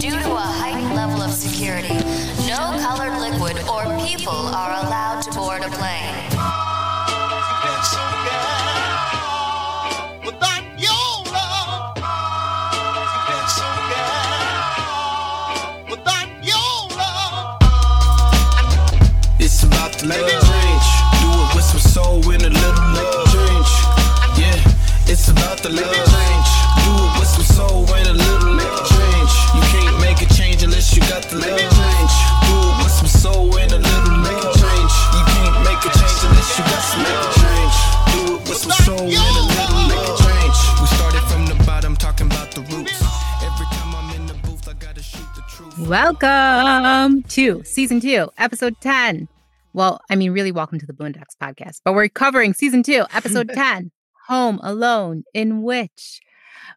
Due to a heightened level of security, no colored liquid or people are allowed to board a plane. It's about the love change. Do it with some soul and a little love change. Yeah, it's about the love unless you love change. Do it with some soul and a little love change. You can't make a change unless you got some love change. Do it with some soul and a little love change. We started from the bottom, talking about the roots. Every time I'm in the booth, I gotta shoot the truth. Welcome to season two, episode 10. Well, I mean, really, welcome to the Boondocks podcast, but we're covering season two, episode 10 Home Alone, in which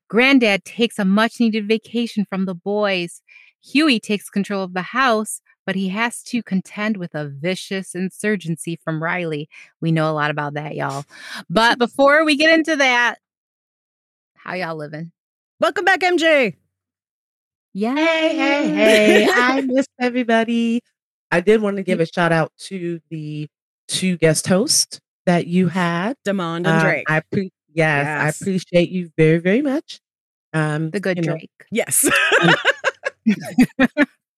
Granddad takes a much needed vacation from the boys. Huey takes control of the house, but he has to contend with a vicious insurgency from Riley. We know a lot about that, y'all. But before we get into that, how y'all living? Welcome back, MJ. Yeah. Hey, hey, hey. I missed everybody. I did want to give a shout out to the two guest hosts that you had. Demond and Um, Drake. I pre- yes, I appreciate you very, very much. Um, The good you know- Drake. yes.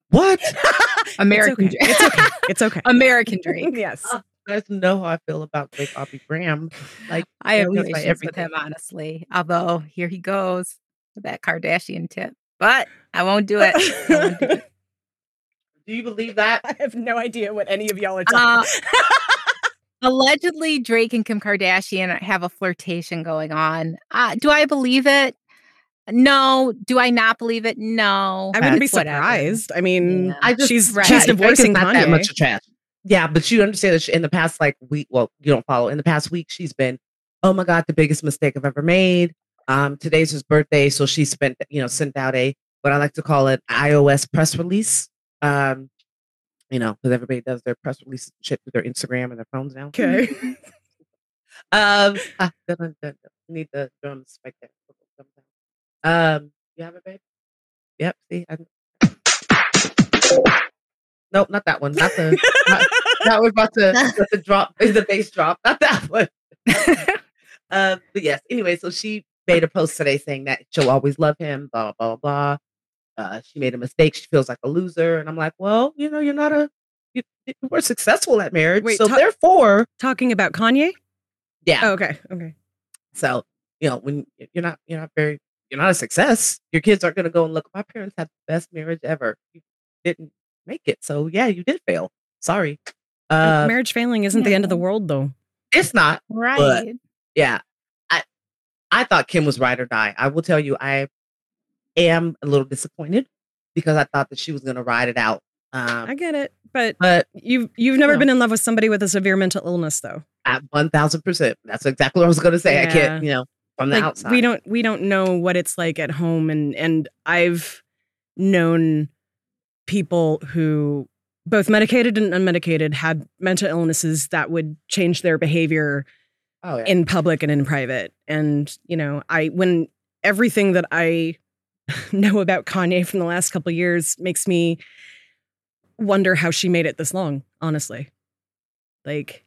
what? American it's okay. Drake. It's okay. It's okay. American Drake. yes. You guys know how I feel about Drake Aubrey Graham. Like, I have no issues with him, honestly. Although here he goes with that Kardashian tip, but I won't do it. Won't do it. Do you believe that? I have no idea what any of y'all are talking Uh, Allegedly, Drake and Kim Kardashian have a flirtation going on. Uh, do I believe it? No. Do I not believe it? No. I wouldn't be It's whatever. surprised. I mean, Yeah. I just she's Right. she's Yeah, Drake is divorcing not that Kanye. much trash. Yeah, but you understand that she- in the past like week, well, you don't follow. In the past week, she's been, oh my god, the biggest mistake I've ever made. Um, today's his birthday, so she spent, you know, sent out a what I like to call it iOS press release. Um, you know, because everybody does their press release shit through their Instagram and their phones now. Okay. Um, ah, dun. We need the drums right there. Um, you have it, babe? Yep. See, I... nope, not that one. Not the. not, that was about to, about to drop. Is the bass drop? Not that one. um, but yes. Anyway, so she made a post today saying that she'll always love him. Blah blah blah. blah. Uh, she made a mistake. She feels like a loser, and I'm like, well, you know, you're not a. You, you were successful at marriage, Wait, so ta- therefore, Talking about Kanye? yeah. Oh, okay. Okay. So, you know, when you're not, you're not very, you're not a success, your kids aren't going to go and look, my parents had the best marriage ever. You didn't make it. So, yeah, you did fail. Sorry. Uh, Marriage failing isn't the end of the world, though. it's not. Right. Yeah. I, I thought Kim was ride or die. I will tell you, I am a little disappointed because I thought that she was going to ride it out. Um, I get it, but but you've you've never No. been in love with somebody with a severe mental illness, though. at 1000%, that's exactly what I was going to say. I can't, you know, the like outside. we don't we don't know what it's like at home and and i've known people who both medicated and unmedicated had mental illnesses that would change their behavior Oh, yeah. in public and in private and you know i when everything that i know about kanye from the last couple years makes me wonder how she made it this long honestly like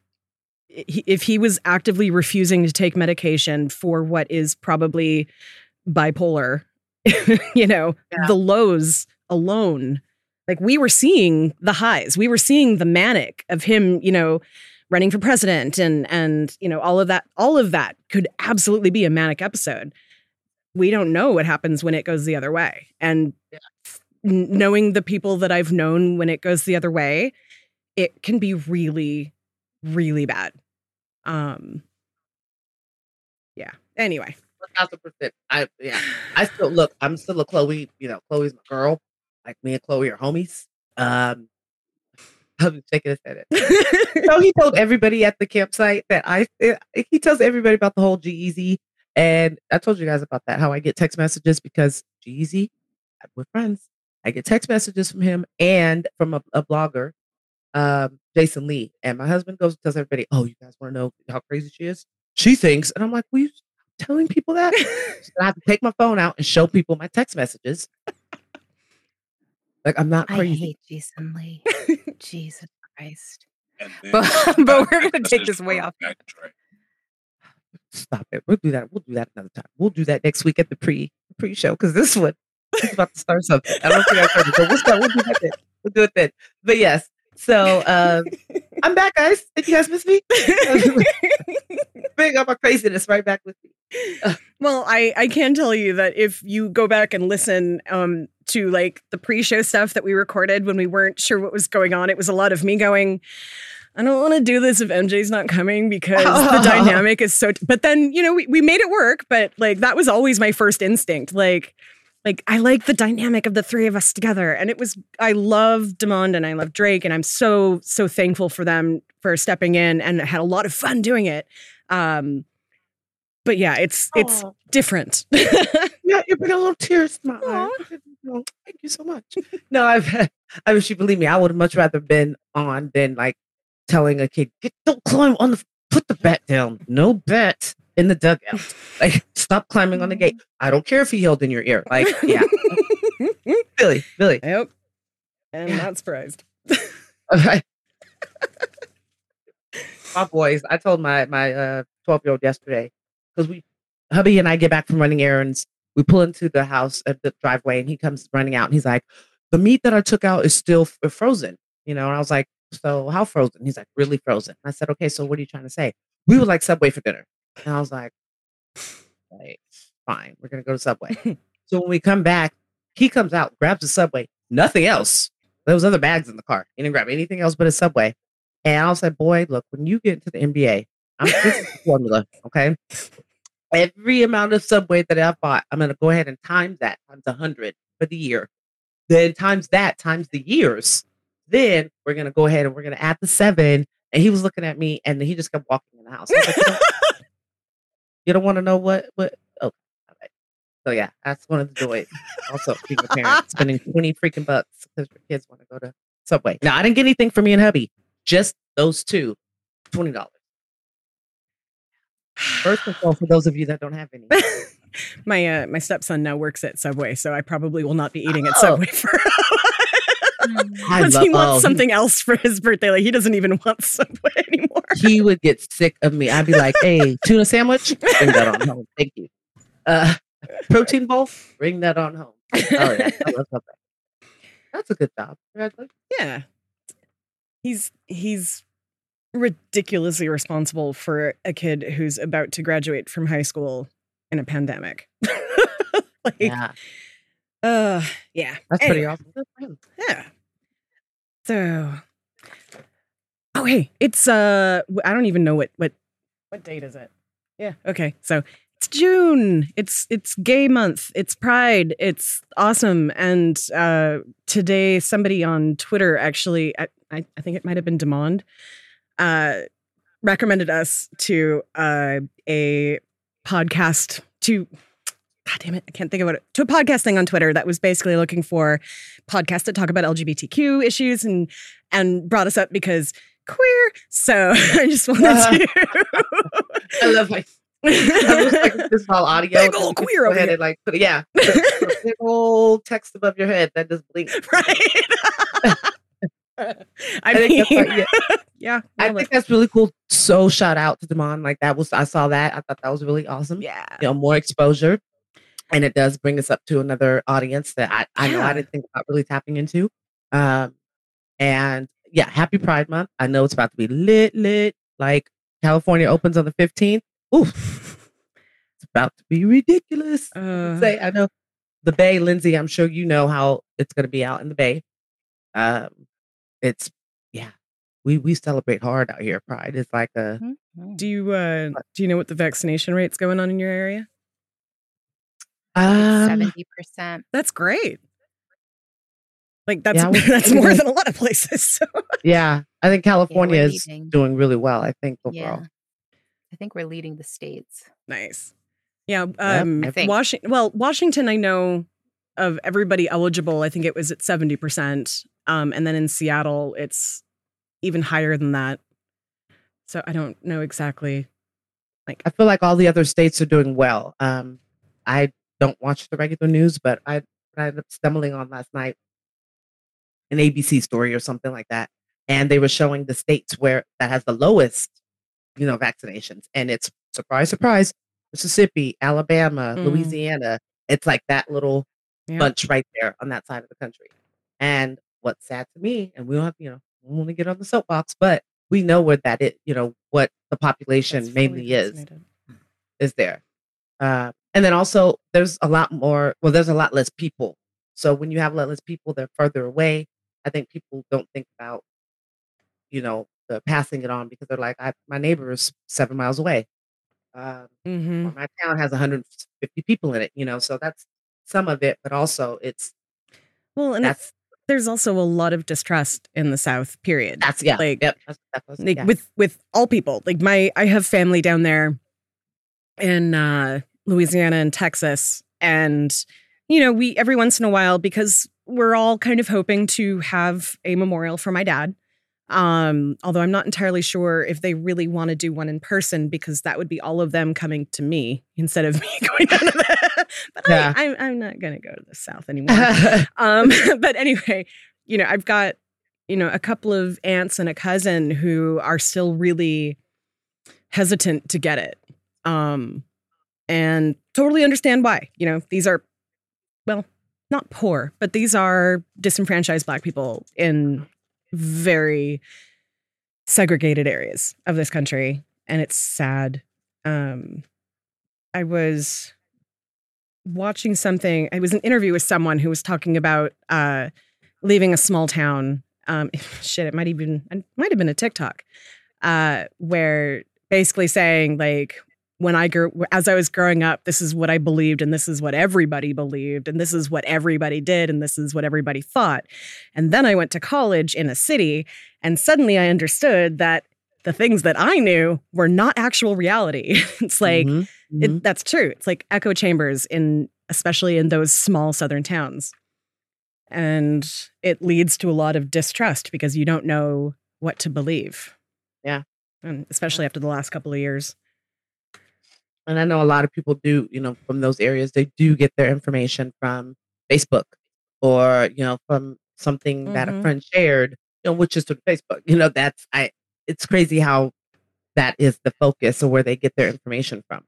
if he was actively refusing to take medication for what is probably bipolar you know Yeah. the lows alone like we were seeing the highs we were seeing the manic of him you know running for president and and you know all of that all of that could absolutely be a manic episode we don't know what happens when it goes the other way and Yeah. knowing the people that i've known when it goes the other way it can be really really bad um yeah anyway thousand percent. I yeah. I still look. I'm still a Chloe. You know, Chloe's my girl. Like me and Chloe are homies. Um, I'm shaking his head. So he told everybody at the campsite that I. eh, He tells everybody about the whole G-Eazy, and I told you guys about that. How I get text messages because G-Eazy, we're friends. I get text messages from him and from a, a blogger, um, Jason Lee. And my husband goes and tells everybody, "Oh, you guys want to know how crazy she is?" She thinks, and I'm like, "Will you stop telling people that?" So I have to take my phone out and show people my text messages. Like I'm not crazy. I hate Jason Lee. Jesus Christ. But, but we're gonna take this way off. Mac Stop it. We'll do that. We'll do that another time. We'll do that next week at the pre pre show because this one is about to start something. I don't think I've heard it, but we'll start. We'll do that then. We'll do it then. But yes. So um, I'm back, guys. Did you guys miss me? Bring up my craziness right back with me. Well, I I can tell you that if you go back and listen um to like the pre-show stuff that we recorded when we weren't sure what was going on, it was a lot of me going I don't want to do this if MJ's not coming because the dynamic is so but then, you know, we, we made it work, but like that was always my first instinct. Like like I like the dynamic of the three of us together. And it was I love Demond and I love Drake and I'm so so thankful for them for stepping in and had a lot of fun doing it. Um but yeah, it's it's different. Yeah, you bring a little tears to my eye. Thank you so much. no, I've I wish you believe me, I would have much rather been on than like telling a kid, "Get- don't climb on the put the bat down. No bat in the dugout. Like stop climbing on the gate. I don't care if he yelled in your ear. Like, yeah. Billy, Billy. Yep. And Yeah. not surprised. Okay. my boys, I told my my uh 12 year old yesterday because we hubby and I get back from running errands. We pull into the house at the driveway and he comes running out and he's like, The meat that I took out is still f- uh, frozen. You know, and I was like, So how frozen? He's like, Really frozen. I said, Okay, so what are you trying to say? We would like Subway for dinner. And I was like, fine, we're gonna go to Subway. so when we come back, he comes out, grabs the Subway, nothing else. There was other bags in the car. He didn't grab anything else but a Subway. And I was like, boy, look, when you get into the NBA, I'm this is the formula, okay? Every amount of Subway that I bought, I'm gonna go ahead and times that times a hundred for the year. Then times that times the years. Then we're gonna go ahead and we're gonna add the seven. And he was looking at me and he just kept walking in the house. I was like, "You don't- want to know what what oh all right. So yeah, that's one of the joys. Also being a parent, spending 20 freaking bucks because your kids want to go to Subway. Now I didn't get anything for me and hubby, just those two, twenty dollars. First of all, for those of you that don't have any. my uh, my stepson now works at Subway, so I probably will not be eating at Oh. Subway for because love- he wants oh, he- something else for his birthday. Like he doesn't even want Subway anymore. he would get sick of me. I'd be like, "Hey, tuna sandwich, bring that on home. Thank you. Uh, protein bowl, bring that on home." Oh yeah, I love That's a good job. Yeah. He's he's ridiculously responsible for a kid who's about to graduate from high school in a pandemic. like Yeah, uh yeah. that's pretty Anyway, awesome. For him. Yeah. So Oh hey, it's uh I don't even know what what what date is it? Yeah, okay. So it's June. It's it's gay month. It's pride. It's awesome. And uh today somebody on Twitter actually I, I, think it might have been Demond uh recommended us to uh a podcast to God damn it, I can't think of it. To a podcast thing on Twitter that was basically looking for podcasts that talk about LGBTQ issues and and brought us up because queer. So I just wanted uh-huh. to. I love like I was like this whole audio. Big ol' and queer over here. and like yeah, big old text above your head that just blinks. right. I, I mean, think that's right, yeah. yeah, I think that's really cool. So shout out to Demond. Like that was I saw that. I thought that was really awesome. yeah. You know, more exposure. And it does bring us up to another audience that I, I know I didn't think about really tapping into. Um and yeah, happy Pride Month. I know it's about to be lit, lit. Like California opens on the 15th. Oof. It's about to be ridiculous. Uh, Say I know the Bay, Lindsay, I'm sure you know how it's gonna be out in the Bay. Um it's yeah. We we celebrate hard out here. Pride is like a do you uh, do you know what the vaccination rate's going on in your area? Um, Seventy percent. That's great. Like that's Yeah, that's more than a lot of places. So. Yeah, I think California is leading. doing really well. I think Yeah. overall. I think we're leading the states. Nice. Yeah. Um, I think. Washington. Well, Washington, I know of everybody eligible. I think it was at seventy percent. Um, and then in Seattle, it's even higher than that. So I don't know exactly. Like, I feel like all the other states are doing well. Um, I don't watch the regular news, but I, I ended up stumbling on last night an ABC story or something like that, and they were showing the states where that has the lowest, you know, vaccinations, and it's surprise, surprise, Mississippi, Alabama, Mm. Louisiana. It's like that little Yeah. bunch right there on that side of the country. And what's sad to me, and we don't have, you know, we want to get on the soapbox, but we know where that is, you know, what the population That's mainly is is there. Uh, and then also there's a lot more, well, there's a lot less people. So when you have a lot less people, they're further away. I think people don't think about, you know, the passing it on because they're like, I, my neighbor is seven miles away. Um, Mhm. or my town has 150 people in it, you know, so that's some of it, but also it's Well, and that's there's also a lot of distrust in the South. Period. that's yeah, like- yep, that's, like yeah. with with all people like my i have family down there in uh louisiana and texas and you know we every once in a while because we're all kind of hoping to have a memorial for my dad um although i'm not entirely sure if they really want to do one in person because that would be all of them coming to me instead of me going down to the but Yeah. I, I'm, I'm not gonna go to the south anymore um, but anyway, you know, I've got, you know, a couple of aunts and a cousin who are still really hesitant to get it. Um, and totally understand why. You know, these are, well, not poor, but these are disenfranchised Black people in very segregated areas of this country. And it's sad. Um, I was watching something. It was an interview with someone who was talking about uh, leaving a small town. Um, shit, it might even might have been a TikTok uh, where basically saying like when I grew as I was growing up, this is what I believed, and this is what everybody believed, and this is what everybody did, and this is what everybody thought. And then I went to college in a city, and suddenly I understood that the things that I knew were not actual reality. it's like Mhm, it, mhm. that's true. It's like echo chambers in especially in those small southern towns. And it leads to a lot of distrust because you don't know what to believe. Yeah. And especially after the last couple of years. And I know a lot of people do, you know, from those areas, they do get their information from Facebook or, you know, from something that a Mhm. friend shared, you know, which is through Facebook. You know, that's I it's crazy how that is the focus or where they get their information from.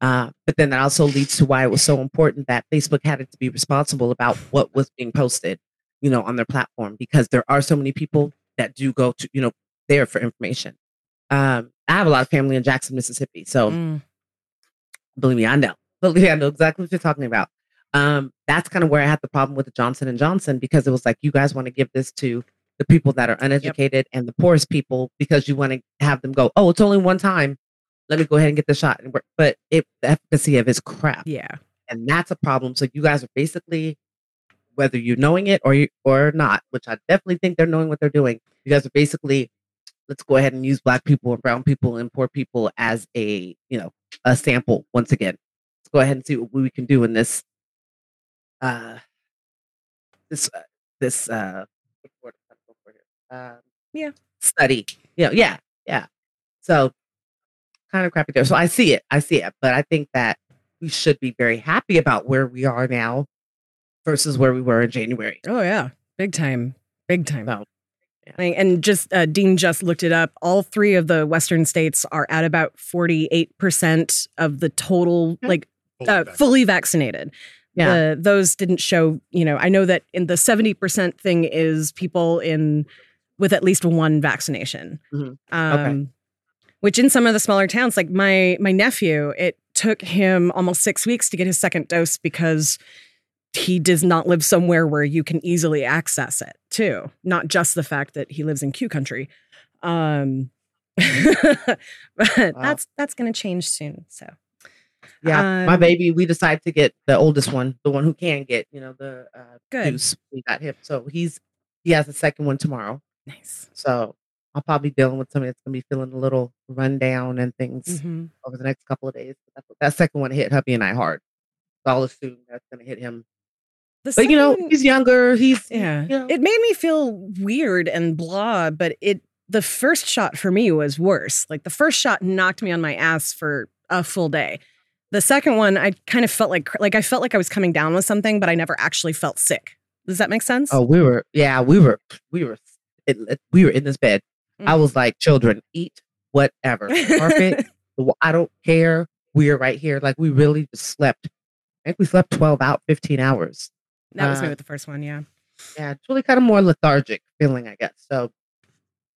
Uh, but then that also leads to why it was so important that Facebook had to be responsible about what was being posted, you know, on their platform because there are so many people that do go to, you know, there for information. Um, I have a lot of family in Jackson, Mississippi, so Mm. Believe me, I know. Believe me, I know exactly what you're talking about. Um, that's kind of where I had the problem with the Johnson and Johnson because it was like you guys want to give this to the people that are uneducated and the poorest people because you want to have them go, oh, it's only one time. Let me go ahead and get the shot. And work. But it, the efficacy of it's crap, Yeah. and that's a problem. So you guys are basically, whether you're knowing it or you, or not, which I definitely think they're knowing what they're doing. You guys are basically, let's go ahead and use black people and brown people and poor people as a you know a sample once again. Let's go ahead and see what we can do in this uh this uh, this uh what's the word I'm looking for here? Um, Yeah. study. Yeah, yeah, yeah. So kind of crappy there. So I see it. I see it. But I think that we should be very happy about where we are now versus where we were in January. Oh yeah. Big time. Big time. So, yeah. I- And just uh, Dean just looked it up. All three of the Western states are at about forty-eight percent of the total, Okay. like uh, fully vaccinated. Yeah. The, those didn't show. You know, I know that in the seventy percent thing is people in with at least one vaccination. Mhm. Um, Okay. Which in some of the smaller towns, like my my nephew, it took him almost six weeks to get his second dose because he does not live somewhere where you can easily access it too not just the fact that he lives in q country um but that's that's going to change soon so Yeah, my Um, baby, we decided to get the oldest one, the one who can get, you know, the uh, Good. deuce. We got him, so he's he has a second one tomorrow. nice So I'll probably be dealing with somebody that's gonna be feeling a little run down and things Mhm. over the next couple of days. That, that second one hit hubby and I hard, so I'll assume that's gonna hit him. The But you know, he's younger. He's yeah You know, it made me feel weird and blah but it the first shot for me was worse like the first shot knocked me on my ass for a full day the second one i kind of felt like like i felt like i was coming down with something but i never actually felt sick Does that make sense? Oh, we were, yeah, we were, we were, it, we were in this bed. I Mm. was like, children, eat whatever. Carpet, I don't care. We are right here. Like we really just slept. I think we slept 12 out, 15 hours. That was me uh, with the first one. Yeah. Yeah, it's really kind of more lethargic feeling, I guess. So,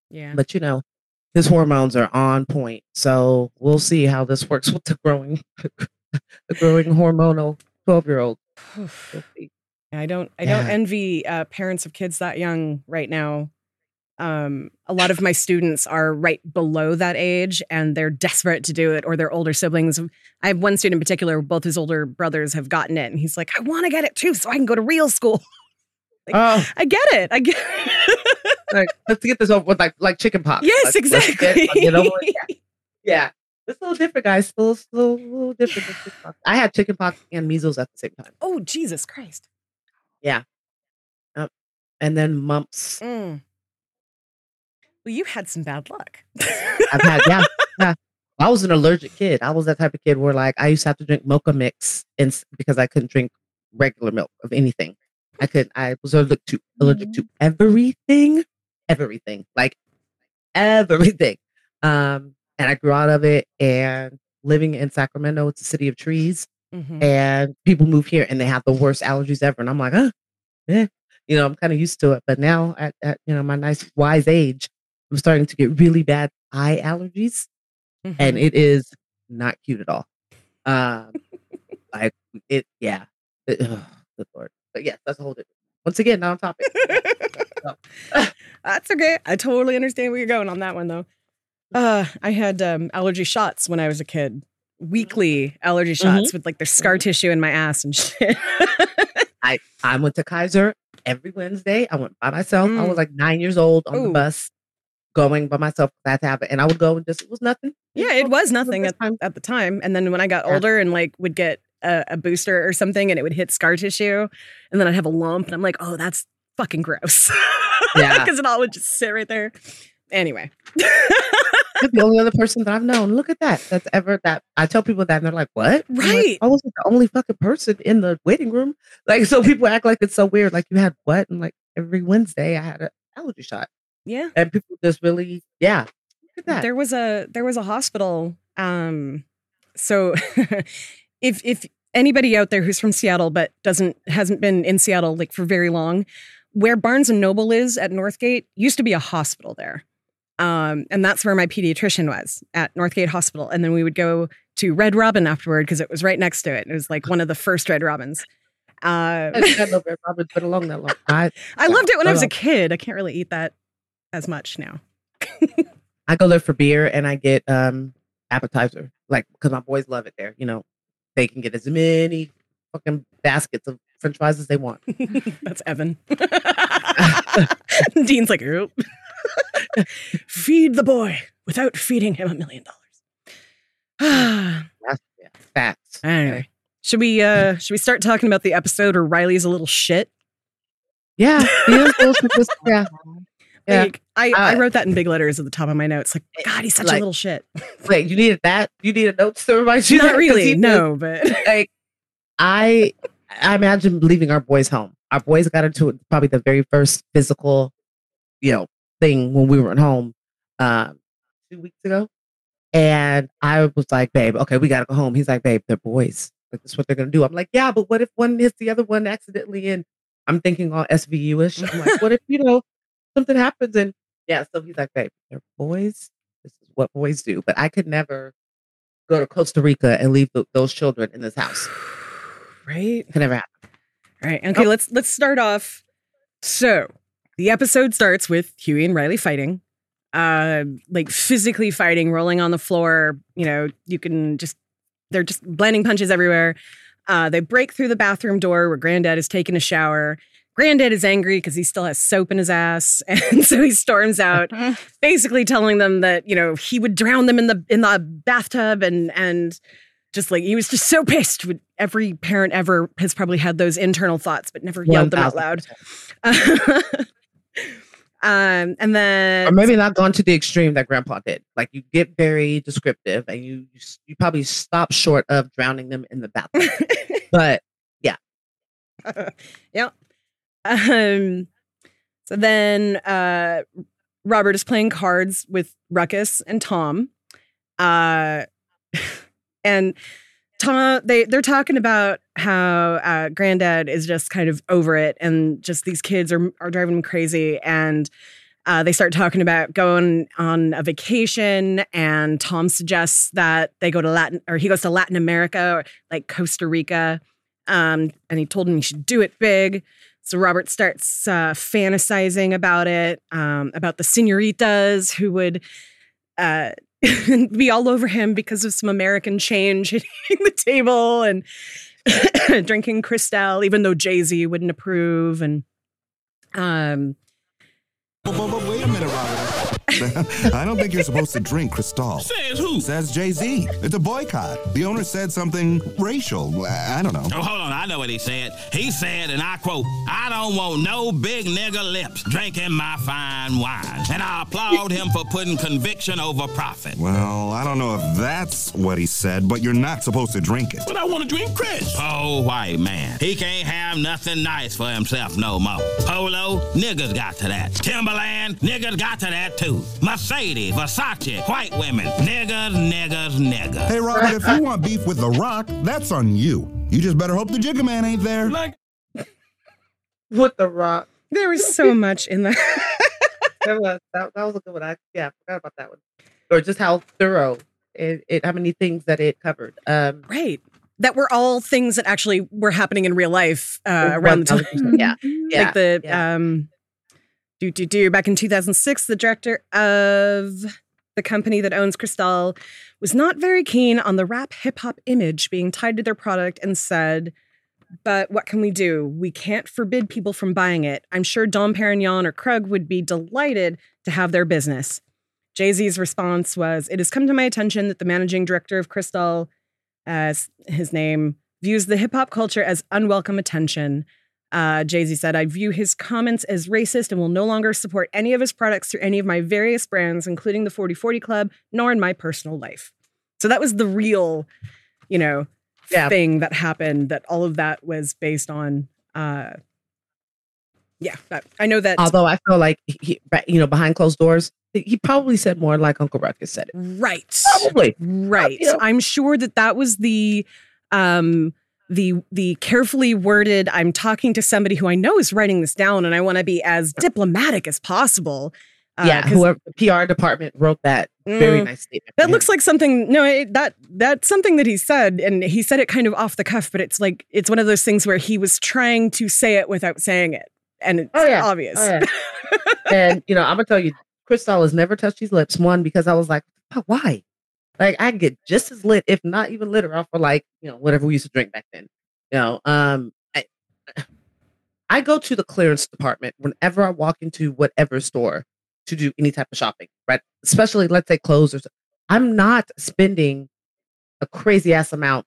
Yeah. but you know, his hormones are on point. So we'll see how this works with the growing, the growing hormonal 12 year old. We'll. I don't I don't envy uh, parents of kids that young right now. Um, a lot of my students are right below that age and they're desperate to do it, or their older siblings. I have one student in particular, both his older brothers have gotten it, and he's like, I want to get it too, so I can go to real school. Oh, I get it. I get it. like, let's get this over with, like like chicken pox. yes, Let's- let's exactly. get- get it. Yeah. Yeah. It's a little different, guys. A little different. Than chickenpox. I had chickenpox and measles at the same time, oh, Jesus Christ. Yeah. And then mumps. Mm. Well, you had some bad luck. I've had, yeah, yeah. I was an allergic kid. I was that type of kid where, like, I used to have to drink mocha mix, and because I couldn't drink regular milk of anything, I could. I was allergic to allergic to everything, everything, like everything. Um, and I grew out of it. And living in Sacramento, it's a city of trees. Mhm. and people move here and they have the worst allergies ever. And I'm like, huh, yeah, you know, I'm kind of used to it. But now at, at you know my nice wise age, I'm starting to get really bad eye allergies, and Mhm. it is not cute at all. Um, like it, yeah, it, good lord. But yes, that's a whole different. Once again, not on topic. That's okay. I totally understand where you're going on that one, though. Uh, I had um, allergy shots when I was a kid. Weekly allergy shots with like the scar tissue in my ass and shit. I I went to Kaiser every Wednesday. I went by myself. I Mm. was like nine years old on the bus, going by myself. That happened, and I would go and just it was nothing. yeah, it was nothing at, time. at the time. And then when I got Yeah. older and like would get a, a booster or something and it would hit scar tissue and then I'd have a lump and I'm like, oh, that's fucking gross. Yeah. Because it all would just sit right there. Anyway. You're the only other person that I've known. Look at that. That's ever that. I tell people that and they're like, "What?" I'm like, Right. I wasn't the only fucking person in the waiting room. Like, so people act like it's so weird. Like, you had what? And like every Wednesday, I had an allergy shot, yeah. and people just really, yeah. Look at that. There was a there was a hospital. Um, so if if anybody out there who's from Seattle but doesn't hasn't been in Seattle like for very long, where Barnes and Noble is at Northgate used to be a hospital there. Um, and that's where my pediatrician was at Northgate Hospital. And then we would go to Red Robin afterward because it was right next to it. It was like one of the first Red Robins. Uh, I didn't Red Robin's along that long. I, I loved it when I was a kid. I can't really eat that as much now. I go there for beer and I get um appetizer, like because my boys love it there. You know, they can get as many fucking baskets of French fries as they want. That's Evan. Dean's like, "Oop." feed the boy without feeding him a million dollars. Facts. Anyway, should we uh should we start talking about the episode or Riley's a little shit? Yeah, he is bullshit. Just- yeah. Yeah. Like, I, I Uh, wrote that in big letters at the top of my notes. Like, God, he's such a little shit. Wait, you needed that? You needed notes to remind you? Not really, no, but Like, I, I imagine leaving our boys home. Our boys got into probably the very first physical, you know, thing when we were at home, um, two weeks ago, and I was like, "Babe, okay, we gotta go home." He's like, "Babe, they're boys. Like, this is what they're gonna do." I'm like, "Yeah, but what if one hits the other one accidentally?" And I'm thinking all SVU ish. I'm like, "What if you know something happens?" And yeah, so he's like, "Babe, they're boys. This is what boys do." But I could never go to Costa Rica and leave th- those children in this house. right. Could never happen. Right. Okay, Oh. let's let's start off. So the episode starts with Huey and Riley fighting. Uh like physically fighting, rolling on the floor. You know, you can just they're just blending punches everywhere. Uh they break through the bathroom door where granddad is taking a shower. Granddad is angry because he still has soap in his ass. And so he storms out, basically telling them that, you know, he would drown them in the in the bathtub and and just like he was just so pissed. With every parent ever has probably had those internal thoughts, but never yelled them out loud. um, and then Or maybe not gone to the extreme that Grandpa did. Like you get very descriptive, and you you, you probably stop short of drowning them in the bathtub. but yeah. yeah. Um, so then uh, Robert is playing cards with Ruckus and Tom. Uh, and Tom, they they're talking about how uh, Granddad is just kind of over it, and just these kids are are driving him crazy, and uh, they start talking about going on a vacation, and Tom suggests that they go to Latin, or he goes to Latin America, or like Costa Rica, um, and he told him he should do it big. So Robert starts uh, fantasizing about it, um, about the senoritas who would uh, be all over him because of some American change hitting the table and drinking Cristal, even though Jay Z wouldn't approve. And um, wait a minute, Robert. I don't think you're supposed to drink Cristal. Says who? Says Jay Z. It's a boycott. The owner said something racial. I I don't know. Oh, hold on. I know what he said. He said, and I quote, I don't want no big nigger lips drinking my fine wine. And I applaud him for putting conviction over profit. Well, I don't know if that's what he said, but you're not supposed to drink it. But I want to drink Chris. Oh, white man. He can't have nothing nice for himself no more. Polo, niggas got to that. Timberland, niggas got to that too. Mercedes, Versace, white women, niggas, niggas, niggas. Hey, Robert, if you want beef with The Rock, that's on you. You just better hope the Jigga Man ain't there. Like, With the rock. there was so much in that. That was, that, that was a good one. I yeah, I forgot about that one. Or just how thorough it, it how many things that it covered. Um right. That were all things that actually were happening in real life uh, around the time. 1000%. Yeah. Yeah. like the yeah. um do do do back in 2006 the director of the company that owns Cristal was not very keen on the rap hip hop image being tied to their product and said but what can we do? We can't forbid people from buying it. I'm sure Dom Perignon or Krug would be delighted to have their business. Jay Z's response was It has come to my attention that the managing director of Cristal, as his name, views the hip hop culture as unwelcome attention. Uh, Jay Z said, I view his comments as racist and will no longer support any of his products through any of my various brands, including the 4040 Club, nor in my personal life. So that was the real, you know, Yeah. thing that happened, that all of that was based on. Uh, yeah, I know that. Although I feel like he, you know, behind closed doors, he probably said more like Uncle Ruckus said it. right. Probably. Right. Yeah. I'm sure that that was the um the the carefully worded I'm talking to somebody who I know is writing this down and I want to be as diplomatic as possible. Uh, yeah, whoever the PR department wrote that very Mm. nice statement. that looks like something no it, that that's something that he said and he said it kind of off the cuff but it's like it's one of those things where he was trying to say it without saying it and it's Oh, yeah. obvious. Oh, yeah. and you know, I'm gonna tell you, Cristal has never touched his lips. One because I was like, why? Like I get just as lit, if not even litter, off for like you know whatever we used to drink back then. You know, um, I, I go to the clearance department whenever I walk into whatever store to do any type of shopping, right? Especially let's say clothes or. I'm not spending a crazy ass amount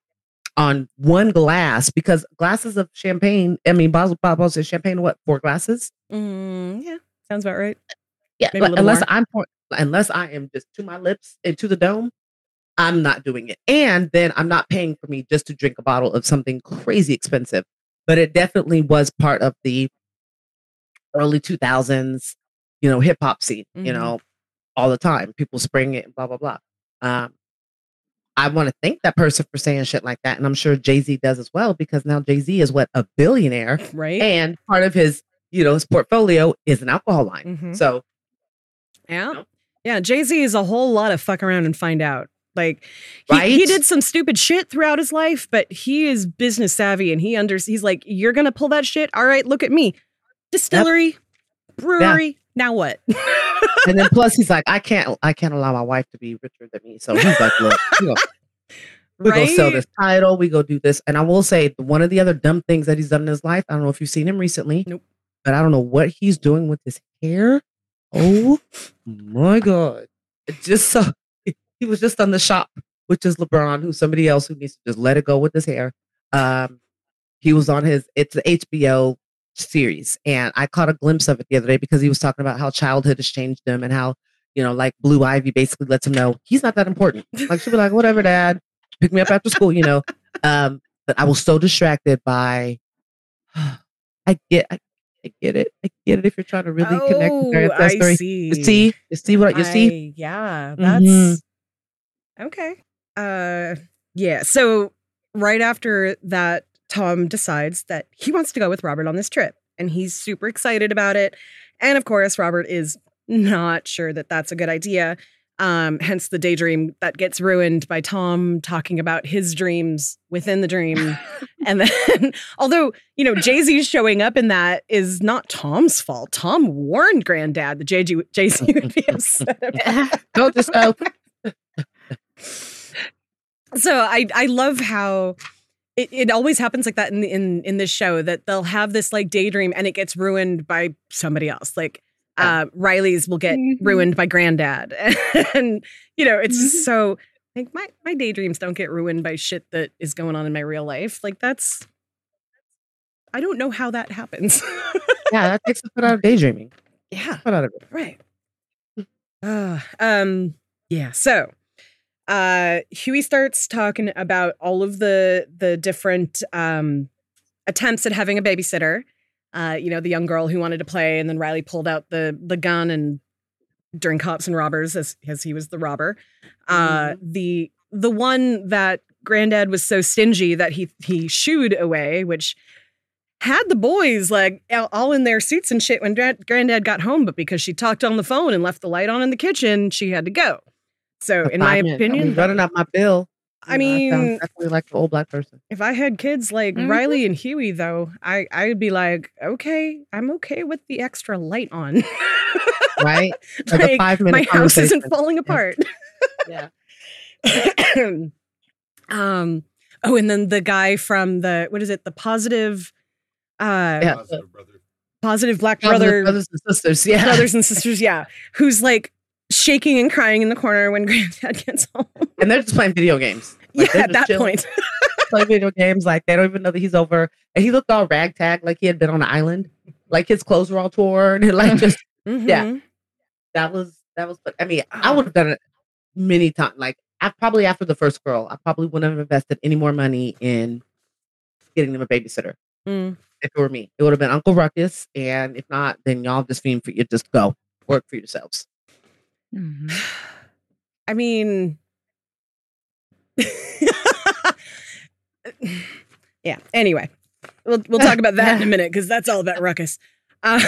on one glass because glasses of champagne. I mean, bottles, bottles of champagne. What four glasses? Mm, yeah, sounds about right. Yeah, Maybe a but unless more. I'm unless I am just to my lips and to the dome, I'm not doing it. And then I'm not paying for me just to drink a bottle of something crazy expensive. But it definitely was part of the early 2000s, you know, hip hop scene. You Mhm. know, all the time, people spraying it, and blah blah blah. Um, I want to thank that person for saying shit like that, and I'm sure Jay Z does as well because now Jay Z is what a billionaire, Right. and part of his, you know, his portfolio is an alcohol line. Mhm. So Yeah. know? Yeah. Jay Z is a whole lot of fuck around and find out. Like he, he did some stupid shit throughout his life, but he is business savvy and he under he's like, You're gonna pull that shit? All right, look at me. Distillery, brewery, now what? and then plus he's like, I can't, I can't allow my wife to be richer than me. So he's like, look, you know, we go sell this title, we go do this. And I will say, one of the other dumb things that he's done in his life. I don't know if you've seen him recently. Nope. But I don't know what he's doing with his hair. Oh my god! It just so he was just on the shop, which is LeBron, who's somebody else who needs to just let it go with his hair. Um, he was on his it's the HBO series, and I caught a glimpse of it the other day because he was talking about how childhood has changed him and how you know, like Blue Ivy basically lets him know he's not that important. Like she'll be like, whatever, dad, pick me up after school, you know. Um, but I was so distracted by I get I, I get it. I get it. If you're trying to really connect with your Oh, I ancestry, see. you see, you see what you see. I- yeah, that's Mhm. Okay. Uh yeah, so right after that Tom decides that he wants to go with Robert on this trip and he's super excited about it. And of course, Robert is not sure that that's a good idea. Um, hence the daydream that gets ruined by Tom talking about his dreams within the dream. and then, although, you know, Jay Z showing up in that is not Tom's fault. Tom warned Granddad that Jay Z would be upset about Go to so. So I I love how it, it always happens like that in in in this show that they'll have this like daydream and it gets ruined by somebody else. Like uh Riley's will get Mhm. ruined by granddad. and you know, it's just so like my my daydreams don't get ruined by shit that is going on in my real life. Like that's I don't know how that happens. Yeah, that takes the foot out of daydreaming. yeah. Foot out of it. Right. Uh, um, yeah. So, uh, Huey starts talking about all of the the different um, attempts at having a babysitter. Uh, you know, the young girl who wanted to play, and then Riley pulled out the the gun and during cops and robbers as as he was the robber. Uh, the the one that Granddad was so stingy that he he shooed away, which had the boys like all- in their suits and shit when Gra- Granddad got home, but because she talked on the phone and left the light on in the kitchen, she had to go. So, in my Five minutes. I mean, opinion, running up my bill. I you know, sound mean- exactly like an old black person. if I had kids like Mhm. Riley and Huey, though, I I would be like, okay, I'm okay with the extra light on. Right? Like a Like, five my house isn't falling apart. Yeah. um. Oh, and then the guy from the what is it? The positive, uh, Yeah. positive black Brothers, brother brothers and sisters. Yeah. brothers and sisters. Yeah, who's like shaking and crying in the corner when Granddad gets home. And they're just playing video games. Like, yeah, at that chilling, point. Playing video games. Like they don't even know that he's over. And he looked all ragtag, like he had been on an island. Like his clothes were all torn. And like just Yeah. Mhm. that was that was but I mean, I would have done it many times. Like I probably after the first girl, I probably wouldn't have invested any more money in getting them a babysitter. Mm. If it were me, it would have been Uncle Ruckus, and if not, then y'all just fiend for you. Just go work for yourselves. Mhm. I mean, yeah. Anyway, we'll we'll talk about that in a minute because that's all about ruckus. Uh,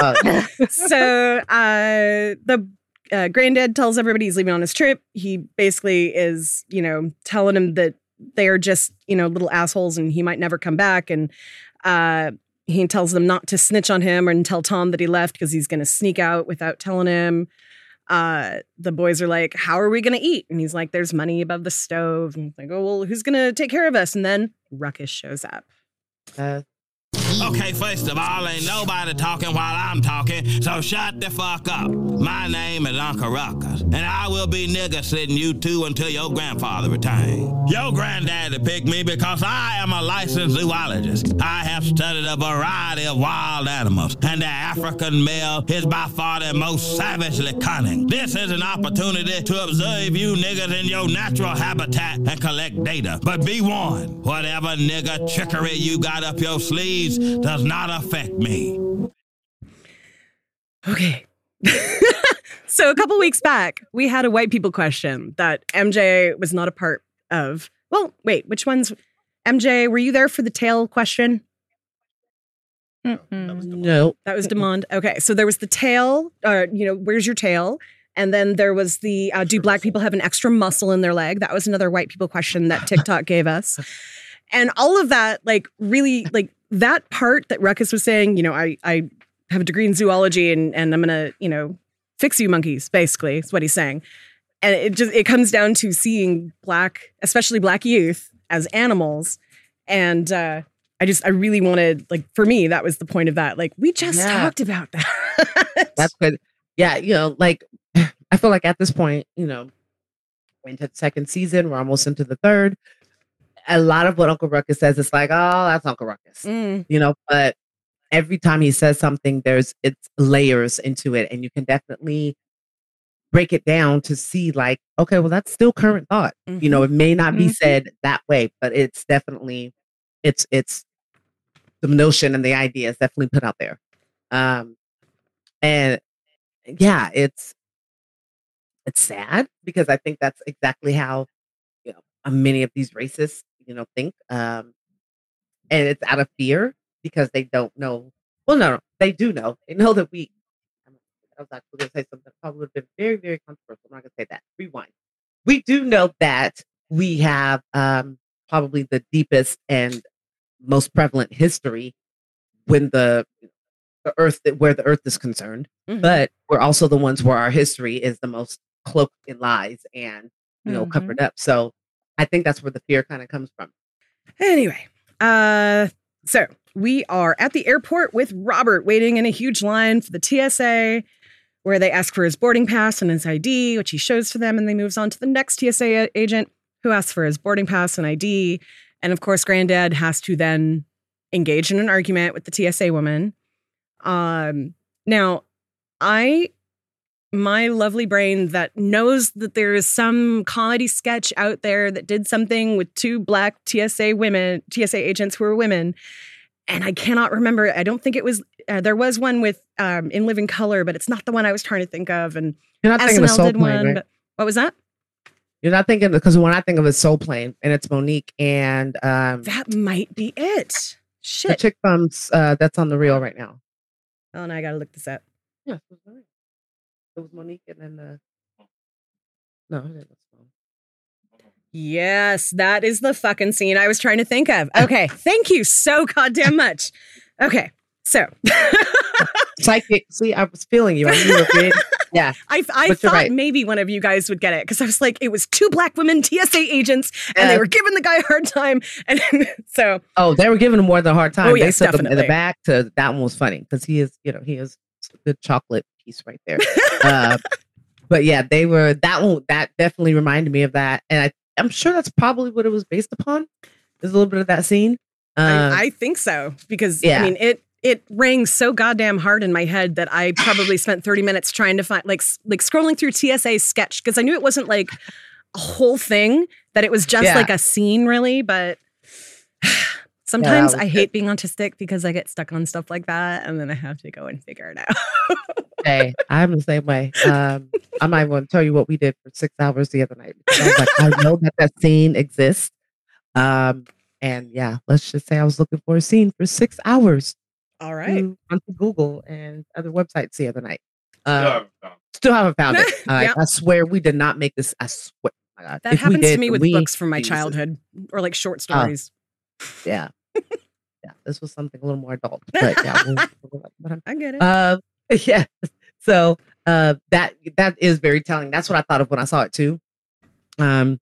Uh, so uh, the uh, granddad tells everybody he's leaving on his trip. He basically is, you know, telling him that they are just, you know, little assholes and he might never come back. And uh, he tells them not to snitch on him and tell Tom that he left because he's going to sneak out without telling him. Uh, the boys are like, "How are we going to eat?" And he's like, "There's money above the stove." And he's like, "Oh well, who's going to take care of us?" And then Ruckus shows up. uh, Okay, first of all, ain't nobody talking while I'm talking, so shut the fuck up. My name is Uncle Ruckus, and I will be nigger sitting you two until your grandfather returns. Your granddaddy picked me because I am a licensed zoologist. I have studied a variety of wild animals, and the African male is by far the most savagely cunning. This is an opportunity to observe you niggas in your natural habitat and collect data. But be warned, whatever nigger trickery you got up your sleeves does not affect me. Okay. so a couple weeks back, we had a white people question that MJ was not a part of. Well, wait, which ones? MJ, were you there for the tail question? Mm-mm. no. That was Demond. Okay, so there was the tail. or you know, where's your tail? And then there was the uh, do black people have an extra muscle in their leg? That was another white people question that TikTok gave us. And all of that, like, really, like that part that Ruckus was saying, you know, I I have a degree in zoology and and I'm gonna, you know, fix you monkeys. Basically, is what he's saying. And it just it comes down to seeing black, especially black youth, as animals. And uh, I just I really wanted like for me that was the point of that. Like we just Yeah. talked about that. That's good. Yeah, you know, like I feel like at this point, you know, we're into the second season, we're almost into the third. A lot of what Uncle Ruckus says, it's like, oh, that's Uncle Ruckus, Mm, you know, but every time he says something, there's it's layers into it, and you can definitely break it down to see, like, okay, well, that's still current thought. You mm-hmm. know, it may not be Mhm. said that way, but it's definitely it's it's the notion and the idea is definitely put out there. Um, and yeah, it's it's sad because I think that's exactly how you know many of these racists you know think, um, and it's out of fear because they don't know. Well, no, no they do know. They know that we. I was actually going to say something that probably would have been very, very controversial. I'm not going to say that. Rewind. We do know that we have um, probably the deepest and most prevalent history when the the earth where the earth is concerned Mhm. but we're also the ones where our history is the most cloaked in lies and you know Mhm. covered up so i think that's where the fear kind of comes from Anyway, uh, so we are at the airport with Robert waiting in a huge line for the TSA, where they ask for his boarding pass and his ID, which he shows to them, and they moves on to the next TSA agent who asks for his boarding pass and ID, and of course, Granddad has to then engage in an argument with the TSA woman. Um, now, I my lovely brain that knows that there is some comedy sketch out there that did something with two black TSA women, TSA agents who were women. And I cannot remember. I don't think it was, uh, there was one with um, In Living Color, but it's not the one I was trying to think of. And you're not thinking of soul did plane one. right? What was that? you're not thinking because when i think of it soul plane and it's monique and um That might be it. the Shit. chick from uh that's on the reel right now Oh, no, I got to look this up. yeah it was, Monique. it was monique and then the no it was Yes, that is the fucking scene I was trying to think of. Okay. Thank you so goddamn much. Okay. So psychic see i was feeling you i knew you were good yeah I, I thought right. maybe one of you guys would get it because I was like, it was two black women TSA agents and they were giving the guy a hard time. And so, Oh, they were giving him more than a hard oh, time. Oh, they yes, took him in the back to that one was funny because he is, you know, he is a good chocolate piece right there. uh, but yeah, they were that one that definitely reminded me of that, and I, I'm sure that's probably what it was based upon. There's a little bit of that scene. Um, I, I think so because yeah. I mean, it, it rang so goddamn hard in my head that I probably spent 30 minutes trying to find like like scrolling through TSA sketch because I knew it wasn't like a whole thing that it was just Yeah. like a scene really but sometimes was I good. hate being autistic because I get stuck on stuff like that and then I have to go and figure it out. hey, I'm the same way. Um, I'm not even going to tell you what we did for six hours the other night. I was like, I know that that scene exists. Um, and yeah, let's just say I was looking for a scene for six hours. All right. to- onto Google and other websites the other night. Uh, still haven't found it. Uh, Yep. I swear we did not make this. I swear. oh my God. That If we happens to me with we- books from my Jesus. childhood or like short Oh. stories. Yeah. yeah. This was something a little more adult. But yeah. We'll, we'll, but I'm- I get it. uh, yeah. So uh, that that is very telling. That's what I thought of when I saw it too. Um,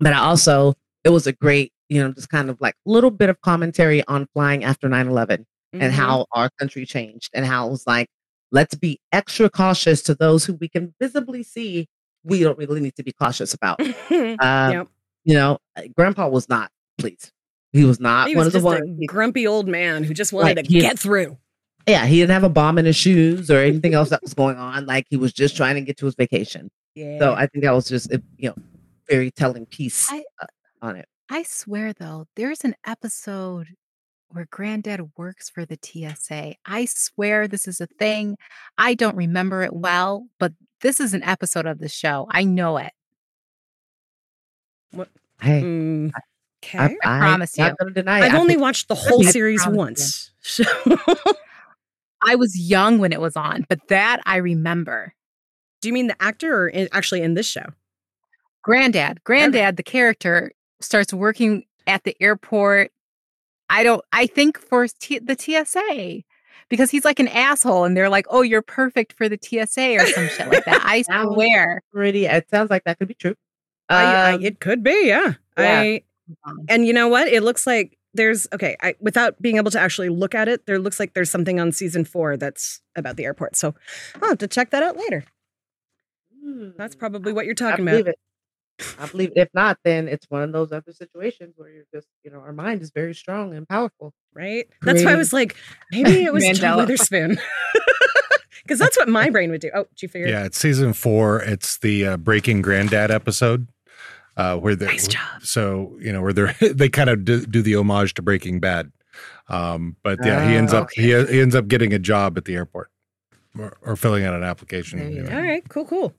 but I also it was a great, you know, just kind of like little bit of commentary on flying after 9-11 and Mhm. how our country changed and how it was like, let's be extra cautious to those who we can visibly see we don't really need to be cautious about. Mm-hmm. Um, Yep. You know, uh, Grandpa was not pleased. He was not he one was of the just ones. a grumpy old man who just wanted Like, to get through. Yeah, he didn't have a bomb in his shoes or anything else that was going on. Like he was just trying to get to his vacation. Yeah. So I think that was just a you know very telling piece I- uh, on it. I swear though, there's an episode where Granddad works for the TSA. I swear this is a thing. I don't remember it well, but this is an episode of the show. I know it. Hey, Mm, I, okay. I promise not you. gonna deny it. I've I only watched the whole I series promise you. once. So I was young when it was on, but that I remember. do you mean the actor or in, actually in this show? Granddad, Granddad, the character starts working at the airport. I don't, I think for T- the TSA because he's like an asshole and they're like, oh, you're perfect for the TSA or some shit like that. I swear. pretty. It sounds like that could be true. I, I, Um, it could be, yeah. yeah. I and you know what? It looks like there's okay. I, without being able to actually look at it, there looks like there's something on season four that's about the airport. So I'll have to check that out later. That's hmm, probably what you're I talking believe about. it. I believe if not, then it's one of those other situations where you're just, you know, our mind is very strong and powerful. right? That's why I was like, maybe it was John Mandela. Witherspoon. Because that's what my brain would do. Oh, did you figure? Yeah, it's season four. It's the uh, Breaking Granddad episode. Uh, where they Nice job. so you know where they are they kind of do, do the homage to Breaking Bad. Um, but yeah, he ends Oh, up he, he ends up getting a job at the airport or, or filling out an application. You anyway. All right, cool, cool.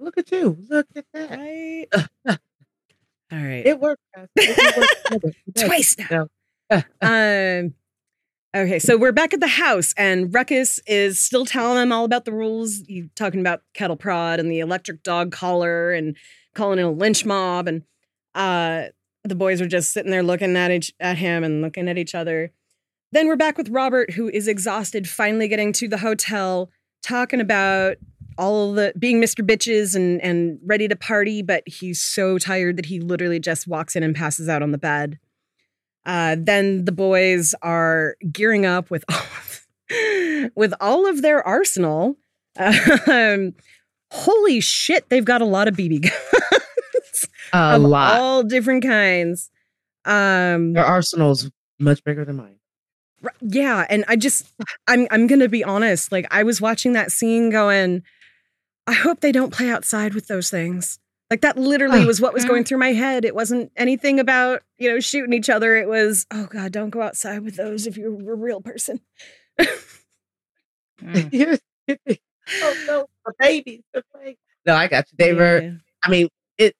Look at you. Look at that. Right. All right. It worked. It worked together. It does. Twice now. um okay so we're back at the house and ruckus is still telling them all about the rules you talking about cattle prod and the electric dog collar and calling it a lynch mob and uh the boys are just sitting there looking at each at him and looking at each other. Then we're back with robert who is exhausted finally getting to the hotel talking about all the being mr bitches and and ready to party but he's so tired that he literally just walks in and passes out on the bed uh, then the boys are gearing up with all of, with all of their arsenal. Um, holy shit, they've got a lot of BB guns. A of lot. all different kinds. Um, Their arsenal's much bigger than mine. yeah, and I just I'm I'm gonna be honest. Like I was watching that scene, going, I hope they don't play outside with those things. Like that literally Oh, was what was going through my head. It wasn't anything about, you know, shooting each other. It was, oh God, don't go outside with those if you're a real person. Mm. Here's the thing. oh no, the babies. No, I got you. They were. I mean, it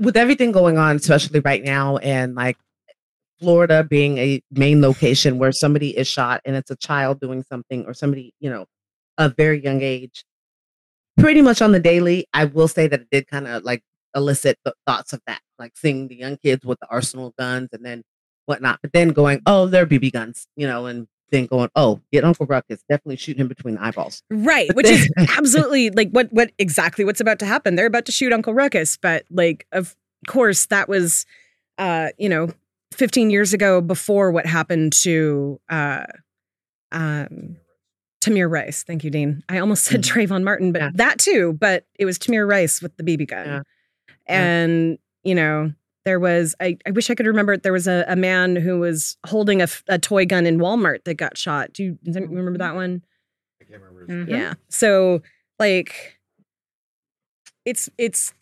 with everything going on, especially right now, and like Florida being a main location where somebody is shot and it's a child doing something or somebody, you know, a very young age. Pretty much on the daily, I will say that it did kind of like elicit the thoughts of that, like seeing the young kids with the arsenal guns and then whatnot. But then going, oh, they're BB guns, you know, and then going, oh, get Uncle Ruckus, definitely shoot him between the eyeballs. Right, which is absolutely like what what exactly what's about to happen. They're about to shoot Uncle Ruckus, but like of course that was uh, you know, 15 years ago before what happened to uh um Tamir Rice. Thank you, Dean. I almost said Trayvon Martin, but Yeah. that too, but it was Tamir Rice with the BB gun. Yeah. Yeah. And, you know, there was I, I wish I could remember it. There was a, a man who was holding a toy gun in Walmart that got shot. Do you does anyone remember that one? I can't remember. his Mhm. Yeah. So like it's it's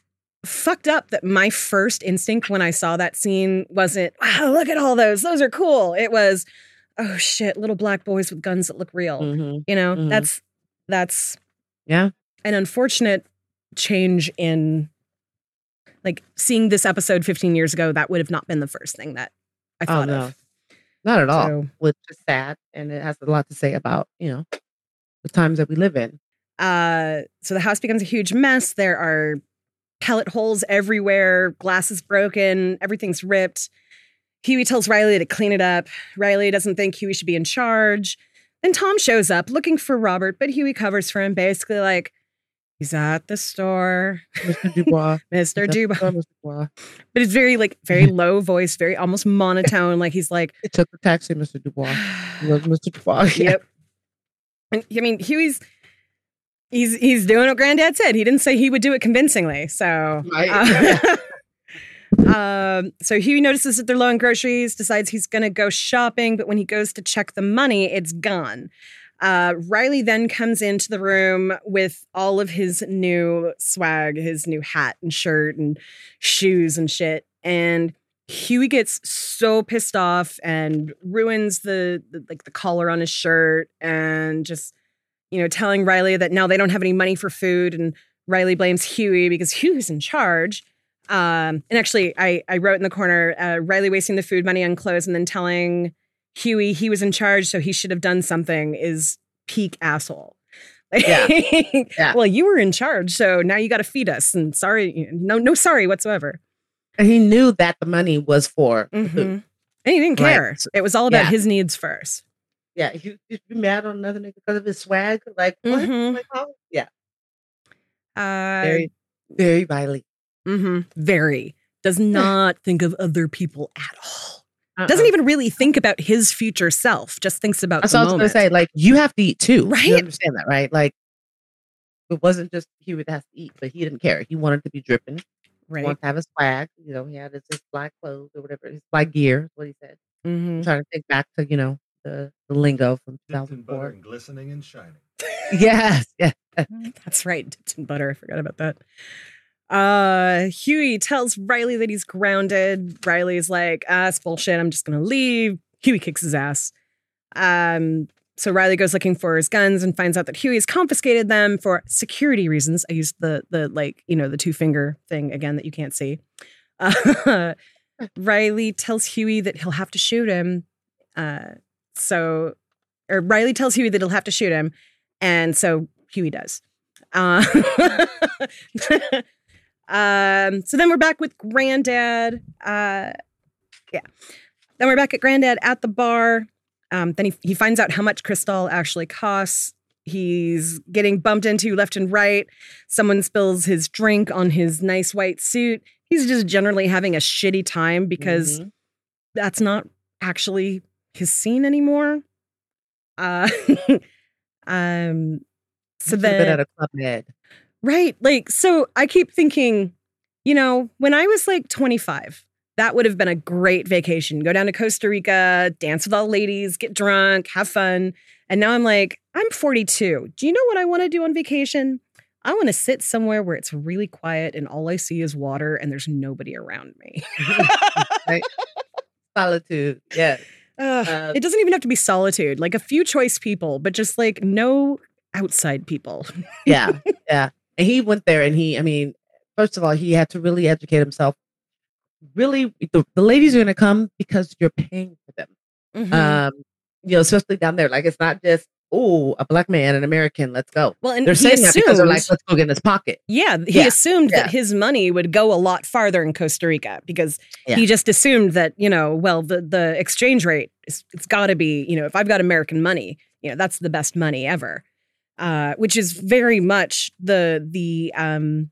fucked up that my first instinct when I saw that scene wasn't, wow, look at all those. Those are cool. It was, oh shit, little black boys with guns that look real. Mhm. You know, Mhm. that's that's Yeah. an unfortunate change in like seeing this episode 15 years ago, that would have not been the first thing that I Oh, thought no. of. Not at all. So Which is sad, and it has a lot to say about you know the times that we live in. Uh, so the house becomes a huge mess. There are pellet holes everywhere, glass is broken, everything's ripped. Huey tells Riley to clean it up. Riley doesn't think Huey should be in charge. Then Tom shows up looking for Robert, but Huey covers for him, basically like, he's at the store, Mr. Dubois, Mr. Dubois. Mr. Dubois. But it's very like very low voice, very almost monotone. Like he's like, It took the taxi, Mr. Dubois. Mr. Dubois. Yep. And I mean, Huey's he's he's doing what Granddad said. He didn't say he would do it convincingly. So, Right. uh, um, so Huey notices that they're low on groceries, decides he's going to go shopping, but when he goes to check the money, it's gone. Uh, Riley then comes into the room with all of his new swag, his new hat and shirt and shoes and shit. And Huey gets so pissed off and ruins the, the like the collar on his shirt and just you know telling Riley that now they don't have any money for food and Riley blames Huey because Huey's in charge. Um, and actually, I I wrote in the corner uh, Riley wasting the food money on clothes and then telling Huey he was in charge, so he should have done something is peak asshole. Yeah. Yeah. Well, you were in charge, so now you got to feed us. And sorry, no, no, sorry whatsoever. And he knew that the money was for the food. And he didn't Right. care. It was all about Yeah. his needs first. Yeah, he he'd be mad on another nigga because of his swag. Like what? Mhm. Like, how? Yeah, Uh, very, very Riley. Mhm, very does not think of other people at all. Uh-uh. Doesn't even really think about his future self. Just thinks about That's the what I was gonna say. Like you have to eat too. Right? You understand that, right? Like it wasn't just he would have to eat, but he didn't care. He wanted to be dripping. He right? wanted to have his swag. You know, he had his, his black clothes or whatever, his black gear. is What he said. Mhm. Trying to think back to you know the, the lingo from Dipped in butter 2004. and glistening and shining. Yes, yeah. That's right. Dipped in butter. I forgot about that. Uh, Huey tells Riley that he's grounded. Riley's like, ah, bullshit. I'm just gonna leave. Huey kicks his ass. Um, so Riley goes looking for his guns and finds out that Huey has confiscated them for security reasons. I used the the like you know the two finger thing again that you can't see. Uh, Riley tells Huey that he'll have to shoot him. Uh, so, or Riley tells Huey that he'll have to shoot him, and so Huey does. Uh, um, so then we're back with Granddad. Uh, yeah. Then we're back at Granddad at the bar. Um, then he, he finds out how much Cristal actually costs. He's getting bumped into left and right. Someone spills his drink on his nice white suit. He's just generally having a shitty time because Mhm. that's not actually his scene anymore. Uh, um, so Should've been then at a club med. Right. Like, so I keep thinking, you know, when I was like 25, that would have been a great vacation. Go down to Costa Rica, dance with all the ladies, get drunk, have fun. And now I'm like, I'm 42. Do you know what I want to do on vacation? I want to sit somewhere where it's really quiet and all I see is water and there's nobody around me. right? Solitude. Yeah. Uh, it doesn't even have to be solitude, like a few choice people, but just like no outside people. Yeah. yeah. And he went there and he, I mean, first of all, he had to really educate himself. Really, the, the ladies are going to come because you're paying for them. Mhm. Um, you know, especially down there. Like, it's not just, oh, a black man, an American, let's go. well, and They're he saying that because they're like, let's go get in his pocket. Yeah, he Yeah, assumed yeah. that his money would go a lot farther in Costa Rica because Yeah. he just assumed that you know, well, the the exchange rate is it's got to be you know, if I've got American money, you know, that's the best money ever, uh, which is very much the the um,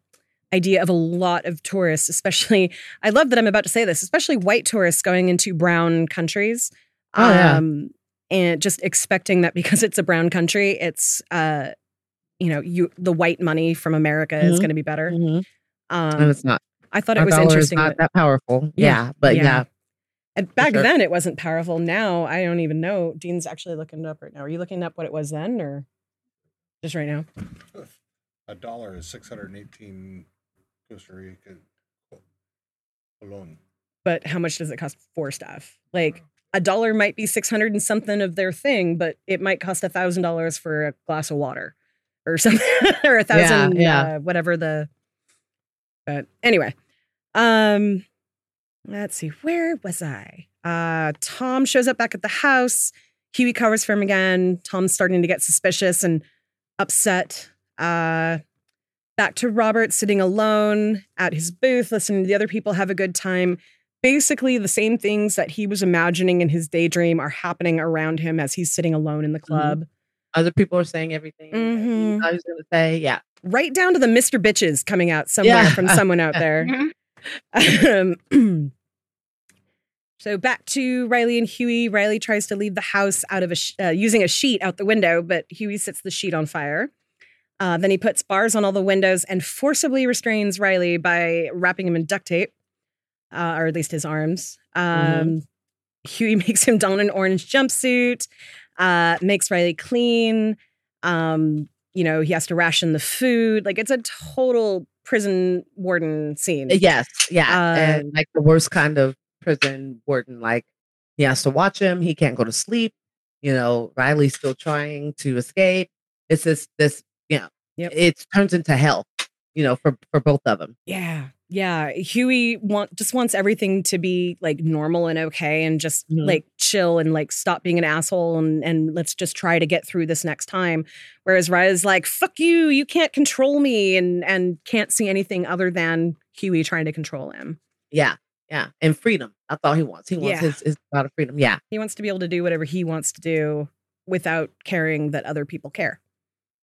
idea of a lot of tourists, especially. I love that I'm about to say this, especially white tourists going into brown countries. Oh, yeah. um, and just expecting that because it's a brown country, it's uh, you know, you the white money from America is Mhm. going to be better. Mhm. and Um, it's not. I thought it was interesting. not that- that powerful. Yeah, Yeah. But yeah. yeah. and back sure. then it wasn't powerful. Now I don't even know. Dean's actually looking it up right now. Are you looking up what it was then, or just right now? A dollar is 618 Costa Rica alone. But how much does it cost for stuff? Like a dollar might be six hundred and something of their thing, but it might cost a thousand dollars for a glass of water, or something, or a thousand, yeah. Uh, whatever the. But anyway, um, let's see. Where was I? Uh, Tom shows up back at the house. Huey covers for him again. Tom's starting to get suspicious and upset. Uh, back to Robert sitting alone at his booth, listening to the other people have a good time. Basically, the same things that he was imagining in his daydream are happening around him as he's sitting alone in the club. Other people are saying everything. Mhm. thought he was going to say. Yeah. Right down to the Mr. Bitches coming out somewhere Yeah. from someone out there. Um, so back to Riley and Huey. Riley tries to leave the house out of a sh- uh, using a sheet out the window, but Huey sets the sheet on fire. Uh, then he puts bars on all the windows and forcibly restrains Riley by wrapping him in duct tape, uh, or at least his arms. Um, Huey makes him don an orange jumpsuit, uh, makes Riley clean. Um, you know, he has to ration the food. Like it's a total prison warden scene. Yes. Yeah. Um, and like the worst kind of prison warden. Like he has to watch him. He can't go to sleep. You know, Riley's still trying to escape. It's this, this, you know, Yep. it turns into hell, you know, for, for both of them. Yeah. Yeah. Huey want just wants everything to be like normal and okay and just Mhm. like chill and like stop being an asshole and and let's just try to get through this next time. Whereas Riley's like, fuck you, you can't control me and and can't see anything other than Huey trying to control him. Yeah. Yeah. And freedom. That's all he wants. He wants Yeah. his, his amount of freedom. Yeah. He wants to be able to do whatever he wants to do without caring that other people care,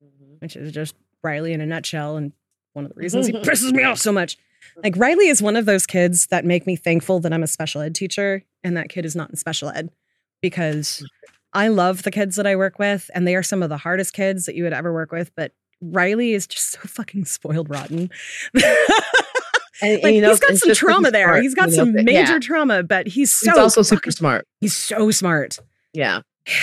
mm-hmm. which is just Riley in a nutshell and one of the reasons he pisses me off so much. Like Riley is one of those kids that make me thankful that I'm a special ed teacher and that kid is not in special ed because I love the kids that I work with and they are some of the hardest kids that you would ever work with, but Riley is just so fucking spoiled rotten. And, like you know, he's got some trauma there. smart, He's got you know, some major yeah. trauma, but he's so He's also super smart. he's so smart. Yeah.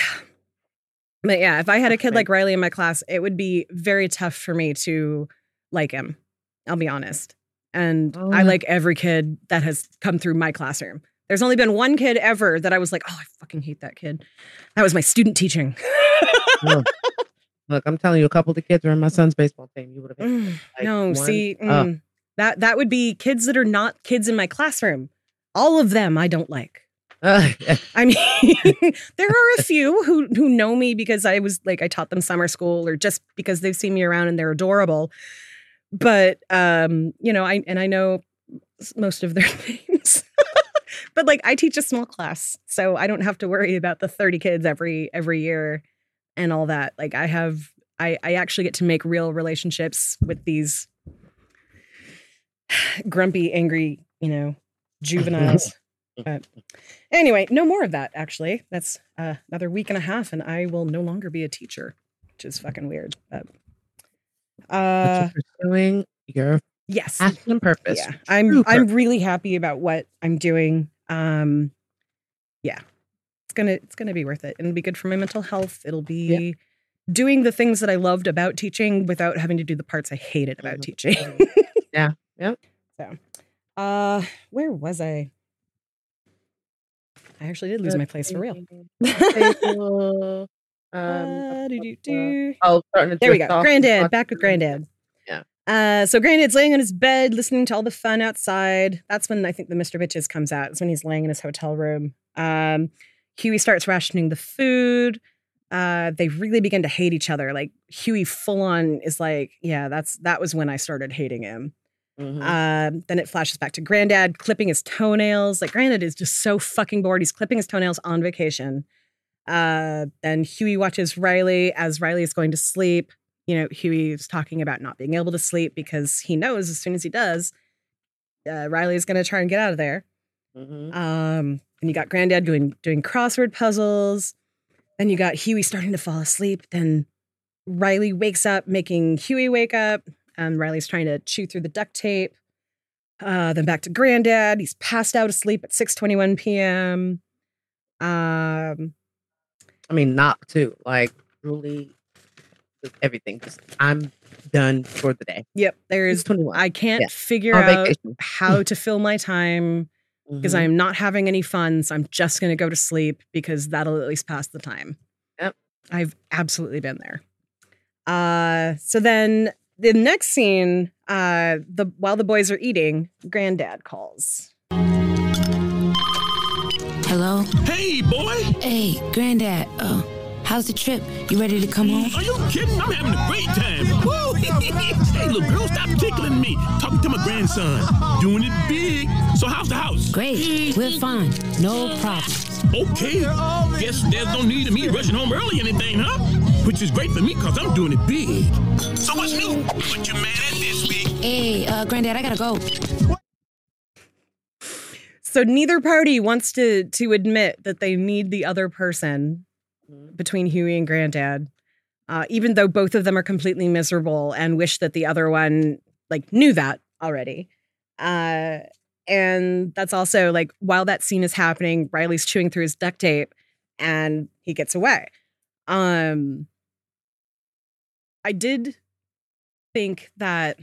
But yeah, if I had a kid like Riley in my class, it would be very tough for me to like him. I'll be honest. And Oh, I like every kid that has come through my classroom. There's only been one kid ever that I was like, oh, I fucking hate that kid. That was my student teaching. Look, look, I'm telling you, a couple of the kids are in my son's baseball team. You would have Mm, like, no, one- see, oh. mm, that that would be kids that are not kids in my classroom. All of them I don't like. Uh, I mean, there are a few who who know me because I was like I taught them summer school or just because they've seen me around and they're adorable. But um, you know, I and I know most of their names. but like I teach a small class, so I don't have to worry about the 30 kids every every year and all that. Like I have I I actually get to make real relationships with these grumpy, angry, you know, juveniles. But anyway, no more of that. Actually, that's uh, another week and a half, and I will no longer be a teacher, which is fucking weird. But uh, pursuing your yes, passion and purpose. yeah, I'm True I'm purpose. really happy about what I'm doing. Um, yeah, it's gonna it's gonna be worth it. It'll be good for my mental health. It'll be doing the things that I loved about teaching without having to do the parts I hated about Mhm. teaching. Yeah, yep. So, uh, where was I? I actually did lose my place for real. Um, Uh, oh, There we go. Granddad, back with Granddad. Yeah. Uh, so Granddad's laying on his bed, listening to all the fun outside. That's when I think the Mr. Bitches comes out. It's when he's laying in his hotel room. Um, Huey starts rationing the food. Uh, they really begin to hate each other. Like Huey full on is like, yeah, that's that was when I started hating him. Mhm. Um, then it flashes back to Granddad clipping his toenails. Like Granddad is just so fucking bored. He's clipping his toenails on vacation. Uh, then Huey watches Riley as Riley is going to sleep. You know, Huey is talking about not being able to sleep because he knows as soon as he does, uh, Riley is going to try and get out of there. Mhm. Um, and you got Granddad doing doing crossword puzzles. Then you got Huey starting to fall asleep. Then Riley wakes up, making Huey wake up. And Riley's trying to chew through the duct tape. Uh, then back to Granddad. He's passed out asleep at 6:21 p.m. Um, I mean, not too. Like, really, just everything. Just, I'm done for the day. yep, there's 21. I can't Yeah. figure On out vacation. how to fill my time because Mhm. I'm not having any fun. So I'm just going to go to sleep because that'll at least pass the time. Yep. I've absolutely been there. Uh, so then the next scene, uh, the while the boys are eating, Granddad calls. Hello? Hey, boy! Hey, Granddad. Uh, how's the trip? You ready to come home? Are you kidding? I'm having a great time. Woo! hey, little girl, stop tickling me. Talking to my grandson. Doing it big. So how's the house? Great. We're fine. No problems. Okay. Guess there's no need of me rushing home early or anything, huh? Which is great for me because I'm doing it big. So what's new? What you mad at this week? Hey, uh, Granddad, I gotta go. So neither party wants to to admit that they need the other person Mhm. between Huey and Granddad, uh, even though both of them are completely miserable and wish that the other one like knew that already. Uh, and that's also like while that scene is happening, Riley's chewing through his duct tape and he gets away. Um, I did think that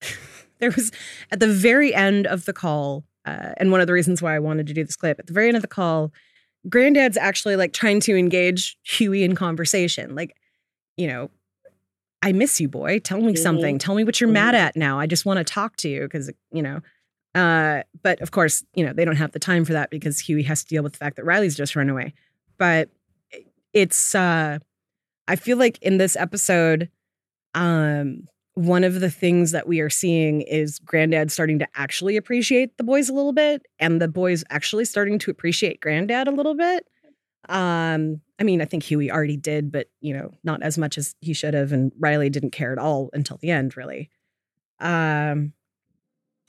there was at the very end of the call, uh, and one of the reasons why I wanted to do this clip at the very end of the call, Granddad's actually like trying to engage Huey in conversation. Like, you know, I miss you, boy. Tell me Mhm. something. Tell me what you're mad at now. I just want to talk to you because, you know. Uh, but of course, you know, they don't have the time for that because Huey has to deal with the fact that Riley's just run away. But it's uh I feel like in this episode, um, one of the things that we are seeing is Granddad starting to actually appreciate the boys a little bit, and the boys actually starting to appreciate Granddad a little bit. Um, I mean, I think Huey already did, but you know, not as much as he should have, and Riley didn't care at all until the end, really. Um,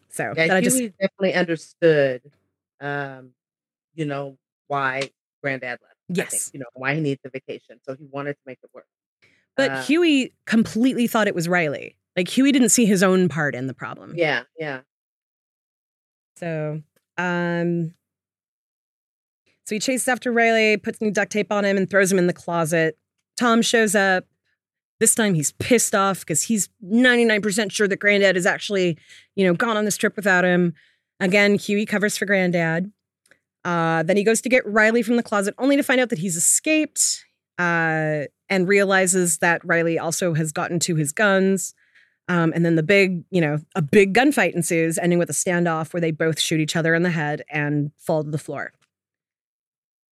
so Yeah, that I just Huey definitely understood, um, you know, why Granddad left. I think, yes, you know, why he needs the vacation. So he wanted to make it work. but Uh, Huey completely thought it was Riley. Like Huey didn't see his own part in the problem. Yeah, yeah. So, um, so he chases after Riley, puts new duct tape on him, and throws him in the closet. Tom shows up. this time he's pissed off because he's 99% sure that Granddad is actually, you know, gone on this trip without him. Again, Huey covers for Granddad. Uh, then he goes to get Riley from the closet, only to find out that he's escaped uh, and realizes that Riley also has gotten to his guns. Um, and then the big, you know, a big gunfight ensues, ending with a standoff where they both shoot each other in the head and fall to the floor.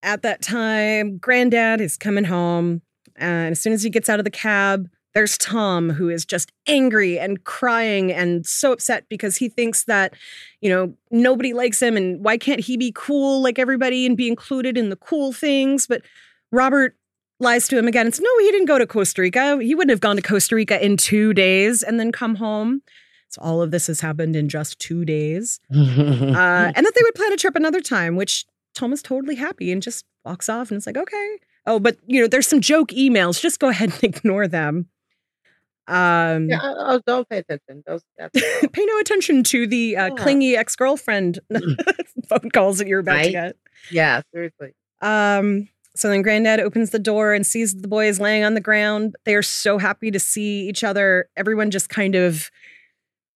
At that time, Granddad is coming home. And as soon as he gets out of the cab, there's Tom, who is just angry and crying and so upset because he thinks that, you know, nobody likes him and why can't he be cool like everybody and be included in the cool things? But Robert lies to him again says, no, he didn't go to Costa Rica. He wouldn't have gone to Costa Rica in two days and then come home. So all of this has happened in just two days. uh, and that they would plan a trip another time, which Tom is totally happy and just walks off and it's like, okay. Oh, but you know, there's some joke emails. Just go ahead and ignore them. Um, Yeah, I, I don't pay attention. Those, that's, pay no attention to the uh, Yeah. clingy ex girlfriend phone calls that you're about to get. yeah, seriously. Um, so then Granddad opens the door and sees the boys laying on the ground. They are so happy to see each other. Everyone just kind of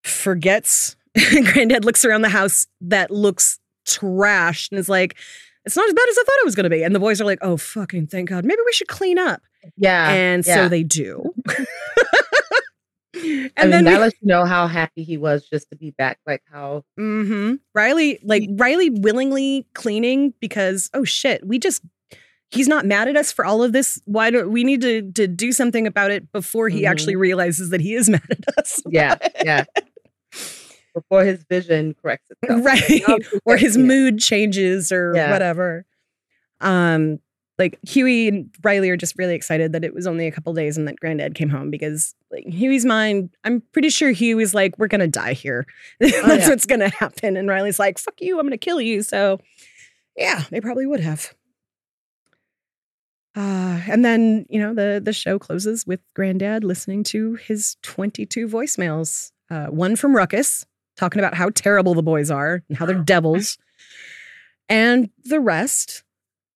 forgets. Granddad looks around the house that looks trashed and is like, it's not as bad as I thought it was going to be. And the boys are like, oh, fucking thank God. Maybe we should clean up. Yeah. and yeah. so they do. and I mean, then that we- lets you know how happy he was just to be back. Like how hmm Riley, like Riley willingly cleaning because oh shit, we just he's not mad at us for all of this. Why do we need to to do something about it before he actually realizes that he is mad at us? yeah, yeah. Before his vision corrects itself. right. Or his mood changes or Yeah. whatever. Um like Huey and Riley are just really excited that it was only a couple days and that Granddad came home because like Huey's mind, I'm pretty sure Huey's like, we're gonna die here. That's Oh, yeah. what's gonna happen. And Riley's like, fuck you, I'm gonna kill you. So yeah, they probably would have. Uh, and then you know the the show closes with Granddad listening to his 22 voicemails. Uh, one from Ruckus talking about how terrible the boys are and how they're devils, and the rest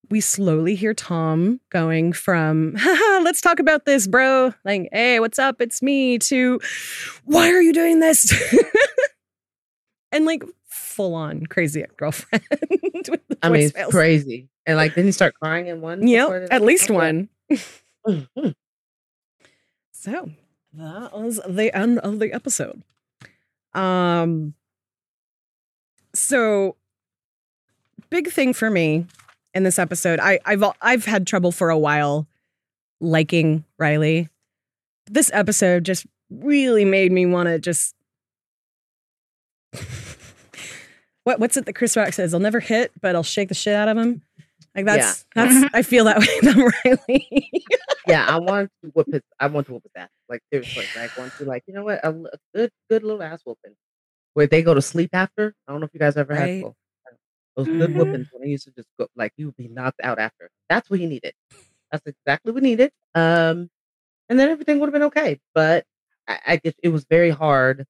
we slowly hear Tom going from Haha, let's talk about this, bro. Like, hey, what's up? It's me. To why are you doing this? and like full on crazy girlfriend. with the I mean, it's crazy. And like, didn't he start crying in one? The- at least one. So that was the end of the episode. Um so big thing for me in this episode. I I've I've had trouble for a while liking Riley. This episode just really made me want to just what what's it that Chris Rock says? I'll never hit, but I'll shake the shit out of him. Like that's Yeah. that's I feel that way about Riley. yeah, I want to whip his. I want to whip his ass. Like seriously, like want to like you know what a good good little ass whooping where they go to sleep after. I don't know if you guys ever had Right. Those, good Mhm. whoopings when they used to just go like you would be knocked out after. That's what he needed. That's exactly what he needed. Um, and then everything would have been okay. But I, I just it was very hard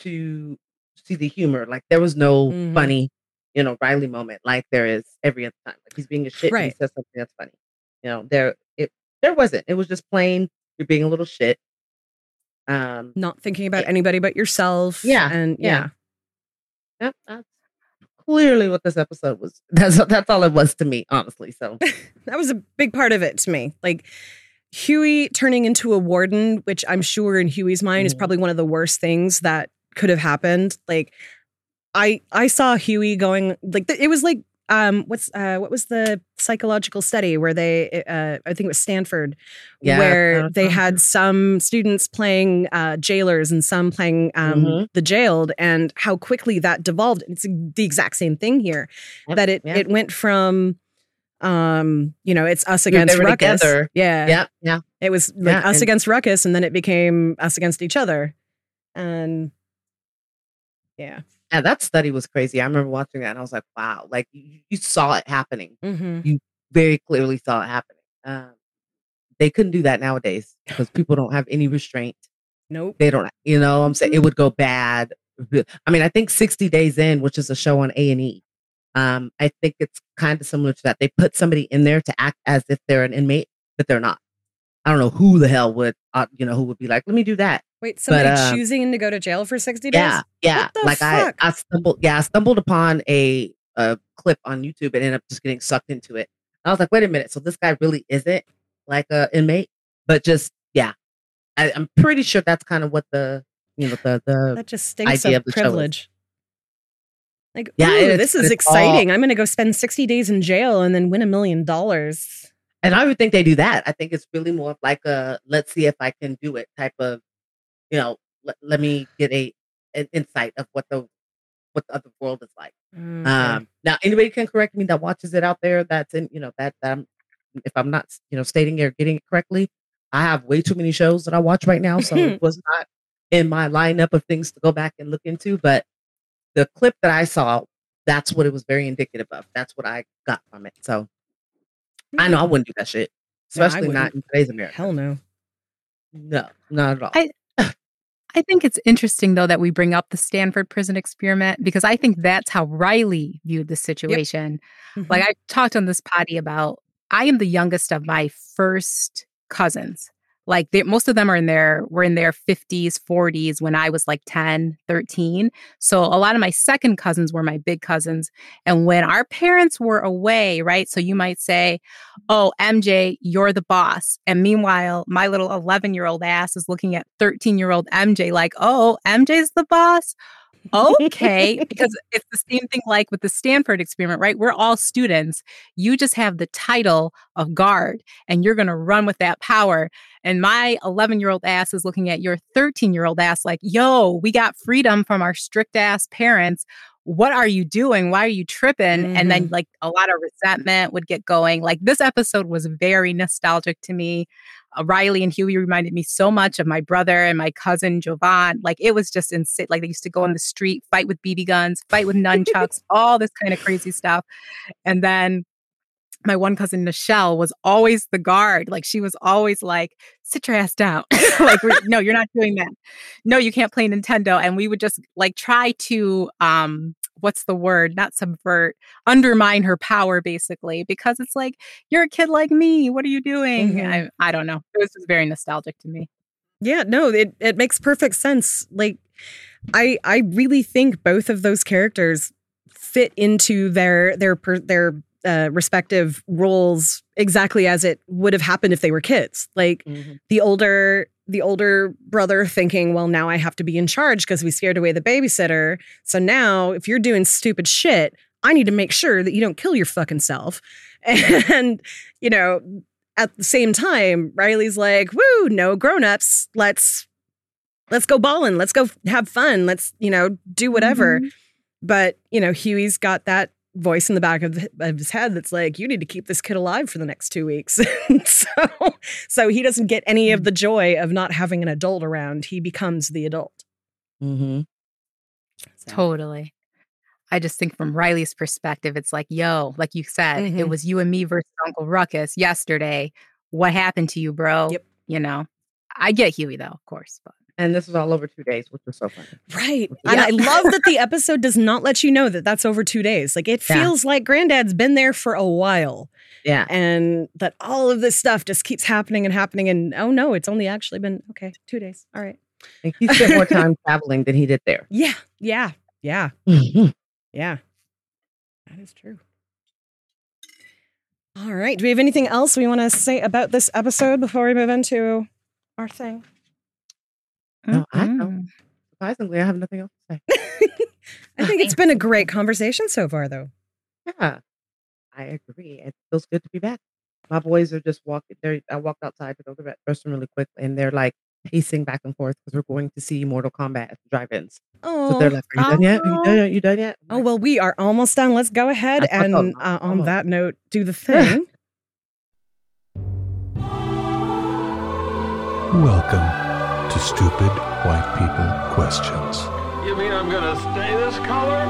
to see the humor. Like there was no Mhm. funny, you know, Riley moment like there is every other time. Like he's being a shit and he says something that's funny. You know, there it there wasn't. It was just plain you're being a little shit. Um Not thinking about anybody but yourself. Yeah, And yeah. yeah. That, that's clearly what this episode was. That's that's all it was to me, honestly. So that was a big part of it to me. Like Huey turning into a warden, which I'm sure in Huey's mind is Mhm. probably one of the worst things that could have happened. Like I I saw Huey going like it was like um what's uh what was the psychological study where they uh I think it was Stanford Yeah, where uh-huh. they had some students playing uh jailers and some playing um Mhm. the jailed and how quickly that devolved it's the exact same thing here Yep, that it yeah. it went from um you know it's us against ruckus together. yeah yeah, yeah. it was like Yeah, us and- against ruckus and then it became us against each other and yeah And that study was crazy. I remember watching that and I was like, wow, like you, you saw it happening. mm-hmm. You very clearly saw it happening. Um, they couldn't do that nowadays because people don't have any restraint. nope They don't, you know, I'm saying it would go bad. I mean, I think 60 Days In, which is a show on A and E. Um, I think it's kind of similar to that. They put somebody in there to act as if they're an inmate, but they're not. I don't know who the hell would, uh, you know, who would be like, let me do that. Wait, somebody um, choosing to go to jail for 60 days? Yeah, yeah. Like fuck? I, I stumbled, yeah, I stumbled upon a a clip on YouTube and ended up just getting sucked into it. I was like, wait a minute, so this guy really isn't like a inmate, but just yeah, I, I'm pretty sure that's kind of what the you know the the that just stinks idea of of the show is. privilege. Like, Yeah, ooh, this is exciting. all- I'm going to go spend 60 days in jail and then win a million dollars. And I would think they do that. I think it's really more of like a let's see if I can do it type of, you know, let, let me get a an insight of what the what the other world is like. Mm, Um, now anybody can correct me that watches it out there. That's in you know that that I'm, if I'm not you know stating it or getting it correctly, I have way too many shows that I watch right now, so it was not in my lineup of things to go back and look into. But the clip that I saw, that's what it was very indicative of. That's what I got from it. So I know I wouldn't do that shit, especially not wouldn't. in today's America. Hell no. No, not at all. I I think it's interesting though that we bring up the Stanford prison experiment because I think that's how Riley viewed the situation. Mm-hmm. Like I talked on this potty about I am the youngest of my first cousins. Like most of them are in their were in their 50s, 40s when I was like 10, 13. So a lot of my second cousins were my big cousins. And when our parents were away, right? So you might say, "Oh, MJ, you're the boss." And meanwhile, my little 11-year-old ass is looking at 13-year-old MJ like, "Oh, MJ's the boss." Okay because it's the same thing like with the stanford experiment right? We're all students. You just have the title of guard and you're going to run with that power. And my 11 year old ass is looking at your 13 year old ass like yo we got freedom from our strict ass parents. What are you doing? Why are you tripping? And then mm-hmm. like a lot of resentment would get going. Like this episode was very nostalgic to me Riley and Huey reminded me so much of my brother and my cousin Jovan. Like it was just insane. Like they used to go on the street, fight with BB guns, fight with nunchucks, all this kind of crazy stuff. And then my one cousin Nichelle was always the guard. Like she was always like, sit your ass down. like, no, you're not doing that. No, you can't play Nintendo. And we would just like try to um what's the word? Not subvert, undermine her power basically, because it's like, you're a kid like me. What are you doing? Mhm. I, I don't know. It was just very nostalgic to me. Yeah, no, it, it makes perfect sense. Like I I really think both of those characters fit into their their per, their uh, respective roles exactly as it would have happened if they were kids. Like the older the older brother thinking, well, now I have to be in charge because we scared away the babysitter. So now, if you're doing stupid shit, I need to make sure that you don't kill your fucking self. And you know, at the same time, Riley's like, "Woo, no grown-ups. Let's let's go balling. Let's go have fun. Let's, you know, do whatever." But, you know, Huey's got that voice in the back of, the, of his head that's like, "You need to keep this kid alive for the next 2 weeks." so so he doesn't get any of the joy of not having an adult around. He becomes the adult. Mm-hmm. Totally. I just think from Riley's perspective, it's like, yo, like you said, it Mhm. was you and me versus Uncle Ruckus yesterday. What happened to you, bro? Yep. You know, I get Huey though, of course, but And this was all over two days, which was so funny. Right. And I love that the episode does not let you know that that's over 2 days. Like it Yeah. feels like granddad's been there for a while. Yeah. And that all of this stuff just keeps happening and happening. And oh no, it's only actually been, okay, two days. All right. And he spent more time traveling than he did there. Yeah. Yeah. Yeah. Mhm. Yeah. That is true. All right. Do we have anything else we want to say about this episode before we move into our thing? No, I don't. Surprisingly, I have nothing else to say. I think it's been a great conversation so far, though. Yeah, I agree. It feels good to be back. My boys are just walking. They I walked outside to go to the restroom really quick, and they're like pacing back and forth because we're going to see Mortal Kombat at the drive-ins. So they're like, "Are you done yet? Are you done yet? You done yet?" Oh, well, we are almost done. Let's go ahead I thought so. and uh, on that note, do the thing. Welcome to Stupid White People Questions. You mean I'm gonna stay this color?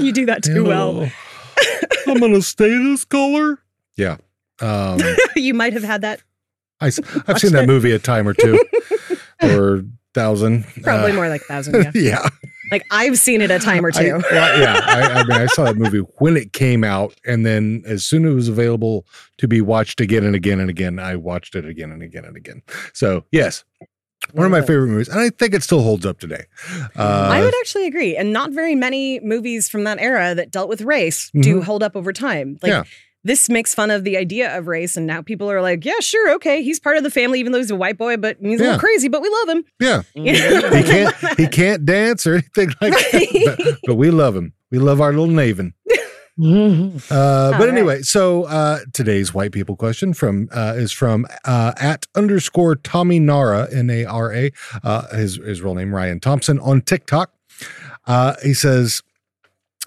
you do that too well. I'm gonna stay this color. Yeah. Um, you might have had that I, have seen that movie a time or two or thousand. probably Uh, more like thousand. Yeah. yeah. Like I've seen it a time or I- two. well, yeah, I, I mean, I saw that movie when it came out, and then as soon as it was available to be watched again and again and again, I watched it again and again and again. So yes, one of my favorite movies, and I think it still holds up today. Uh, I would actually agree. And not very many movies from that era that dealt with race do Mhm. hold up over time. Like Yeah. This makes fun of the idea of race, and now people are like, yeah, sure, okay, he's part of the family, even though he's a white boy, but he's a little crazy, but we love him. yeah, You know? he can't he can't dance or anything like that, but, but we love him. We love our little Naven. Uh, but All right. anyway, so uh, today's white people question from uh, is from uh, at underscore Tommy Nara N A R A. Uh, his his real name Ryan Thompson on TikTok. Uh, he says,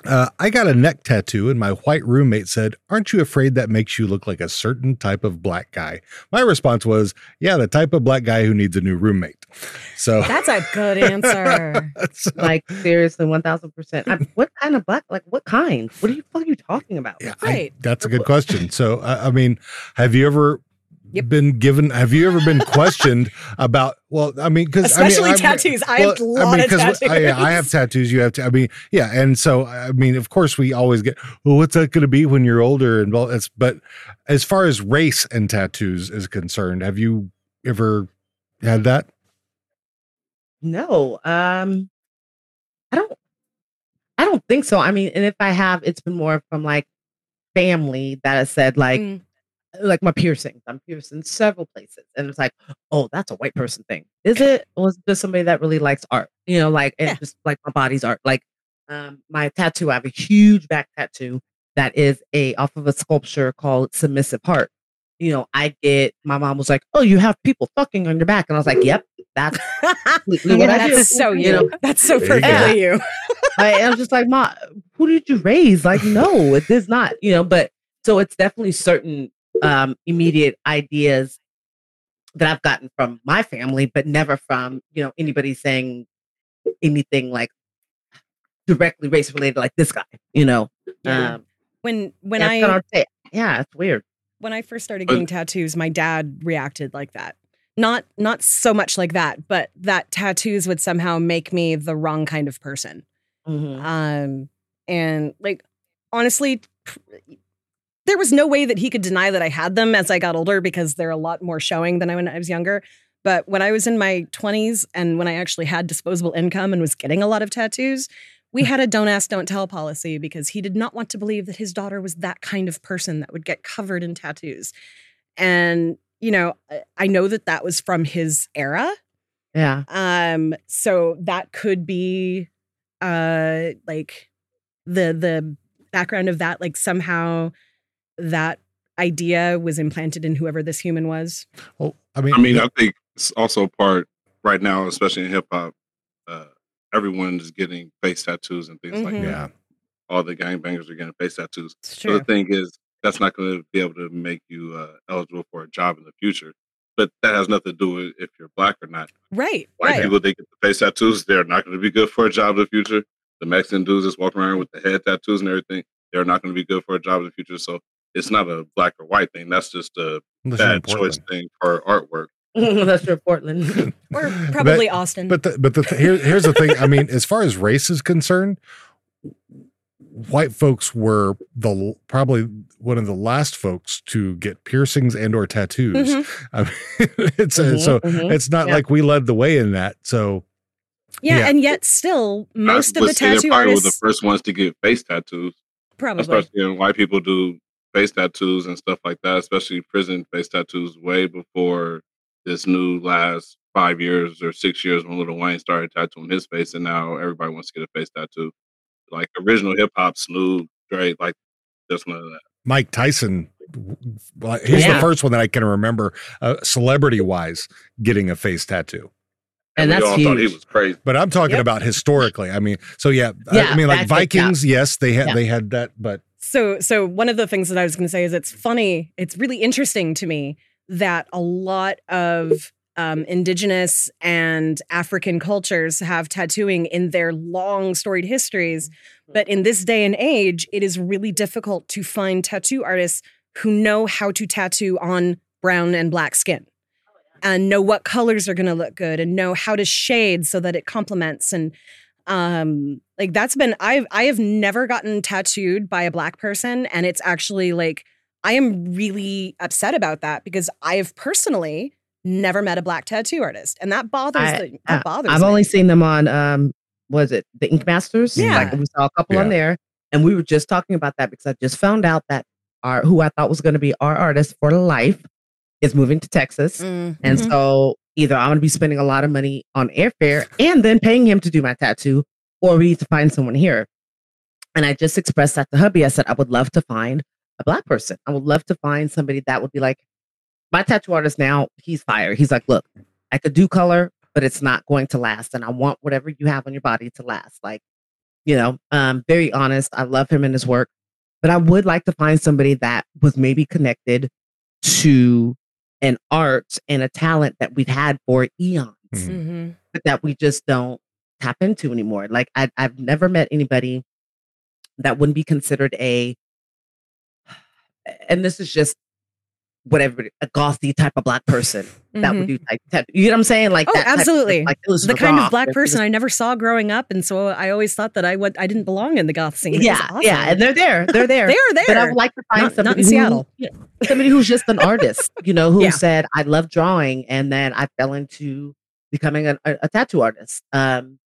uh, "I got a neck tattoo, and my white roommate said, "Aren't you afraid that makes you look like a certain type of black guy?" My response was, "Yeah, the type of black guy who needs a new roommate." So That's a good answer. like seriously, one thousand percent. What kind of black? Like what kind? What are you fuck are you talking about? Yeah, I- that's a good question. So, I, I mean, have you ever Yep. been given? Have you ever been questioned about? Well, I mean, because Especially I mean, tattoos. I have a lot of 'cause I, yeah, I have tattoos. tattoos. You have to. I mean, yeah, and so I mean, of course, we always get. Well, what's that going to be when you're older? And well, it's but as far as race and tattoos is concerned, have you ever had that? No, um, I don't. I don't think so. I mean, and if I have, it's been more from like family that has said like, Mm. Like my piercings. I'm pierced in several places, and it's like, oh, that's a white person thing, is it? Or is it just somebody that really likes art? You know, like and Yeah. just like my body's art. Like, um, my tattoo. I have a huge back tattoo that is a off of a sculpture called Submissive Heart. You know, I get my mom was like, "Oh, you have people fucking on your back," and I was like, "Yep, that's completely what I do." That's so you. know, That's so There you you. I, I was just like, "Ma, who did you raise?" Like, no, it is not. You know, but so it's definitely certain um immediate ideas that I've gotten from my family, but never from you know anybody saying anything like directly race related, like this guy. You know, Yeah. um, When when I kinda yeah, it's weird. when I first started getting tattoos, my dad reacted like that. Not not so much like that, but that tattoos would somehow make me the wrong kind of person. Mhm. Um and like honestly pr- there was no way that he could deny that I had them as I got older because they're a lot more showing than I when I was younger. But when I was in my 20s and when I actually had disposable income and was getting a lot of tattoos, we had a don't ask, don't tell policy because he did not want to believe that his daughter was that kind of person that would get covered in tattoos. And, you know, I- I know that that was from his era. Yeah. Um, so that could be uh like the the background of that, like somehow that idea was implanted in whoever this human was. Well, I mean, I mean, I think it's also part right now, especially in hip hop. Uh, everyone is getting face tattoos and things like Mhm. that. yeah, All the gangbangers are getting face tattoos. It's So the thing is, that's not going to be able to make you uh, eligible for a job in the future. But that has nothing to do with if you're black or not. Right. White right. people, they get the face tattoos. They're not going to be good for a job in the future. The Mexican dudes that's walking around with the head tattoos and everything, they're not going to be good for a job in the future. So it's not a black or white thing. That's just a Unless bad choice thing for artwork. That's your Portland. Or probably But- Austin. But the, but the th- here, here's the thing. I mean, as far as race is concerned, white folks were the probably one of the last folks to get piercings and or tattoos. Mhm. I mean, it's uh, Mhm, so mhm. it's not Yeah. like we led the way in that. So yeah, yeah. and yet still most I of the say tattoo probably were the first ones to get face tattoos. probably especially when white people do face tattoos and stuff like that, especially prison face tattoos, way before this new last five years or six years when Lil Wayne started tattooing his face, and now everybody wants to get a face tattoo. Like original hip hop, Snoop, Dre, like that's none of that. Mike Tyson, well, he's the first one that I can remember, uh, celebrity wise, getting a face tattoo. And we that's all thought he was crazy. But I'm talking Yep. about historically. I mean, so yeah, I- I mean, like that's like, yeah. Vikings, yes, they had Yeah. they had that, but So, so one of the things that I was going to say is it's funny. It's really interesting to me that a lot of um, indigenous and African cultures have tattooing in their long storied histories. But in this day and age, it is really difficult to find tattoo artists who know how to tattoo on brown and black skin and know what colors are going to look good and know how to shade so that it complements and Um, like that's been I've I have never gotten tattooed by a black person, and it's actually like I am really upset about that because I have personally never met a black tattoo artist, and that bothers I, the, that uh, bothers I've me. only seen them on um was it the Ink Masters? Yeah. Like we saw a couple on there. And we were just talking about that because I just found out that our who I thought was gonna be our artist for life is moving to Texas. Mm, And so either I'm gonna be spending a lot of money on airfare and then paying him to do my tattoo, or we need to find someone here. And I just expressed that to hubby. I said, I would love to find a black person. I would love to find somebody that would be like, my tattoo artist now, he's fired. He's like, look, I could do color, but it's not going to last. And I want whatever you have on your body to last. Like, you know, um, very honest. I love him and his work, but I would like to find somebody that was maybe connected to an art and a talent that we've had for eons, Mhm. but that we just don't tap into anymore. Like I, I've never met anybody that wouldn't be considered a, and this is just whatever a gothy type of black person that would Mhm. do like tat- you know what I'm saying? Like Oh, that type of- absolutely. like the kind of black person I never saw growing up, and so I always thought that I would I didn't belong in the goth scene. It was Yeah, yeah, and they're there. They're there. They are there. But I would like to find Not- not somebody in who- Seattle. yeah, somebody who's just an artist, you know, who Yeah. said, "I love drawing," and then I fell into becoming a, a, a tattoo artist. Um,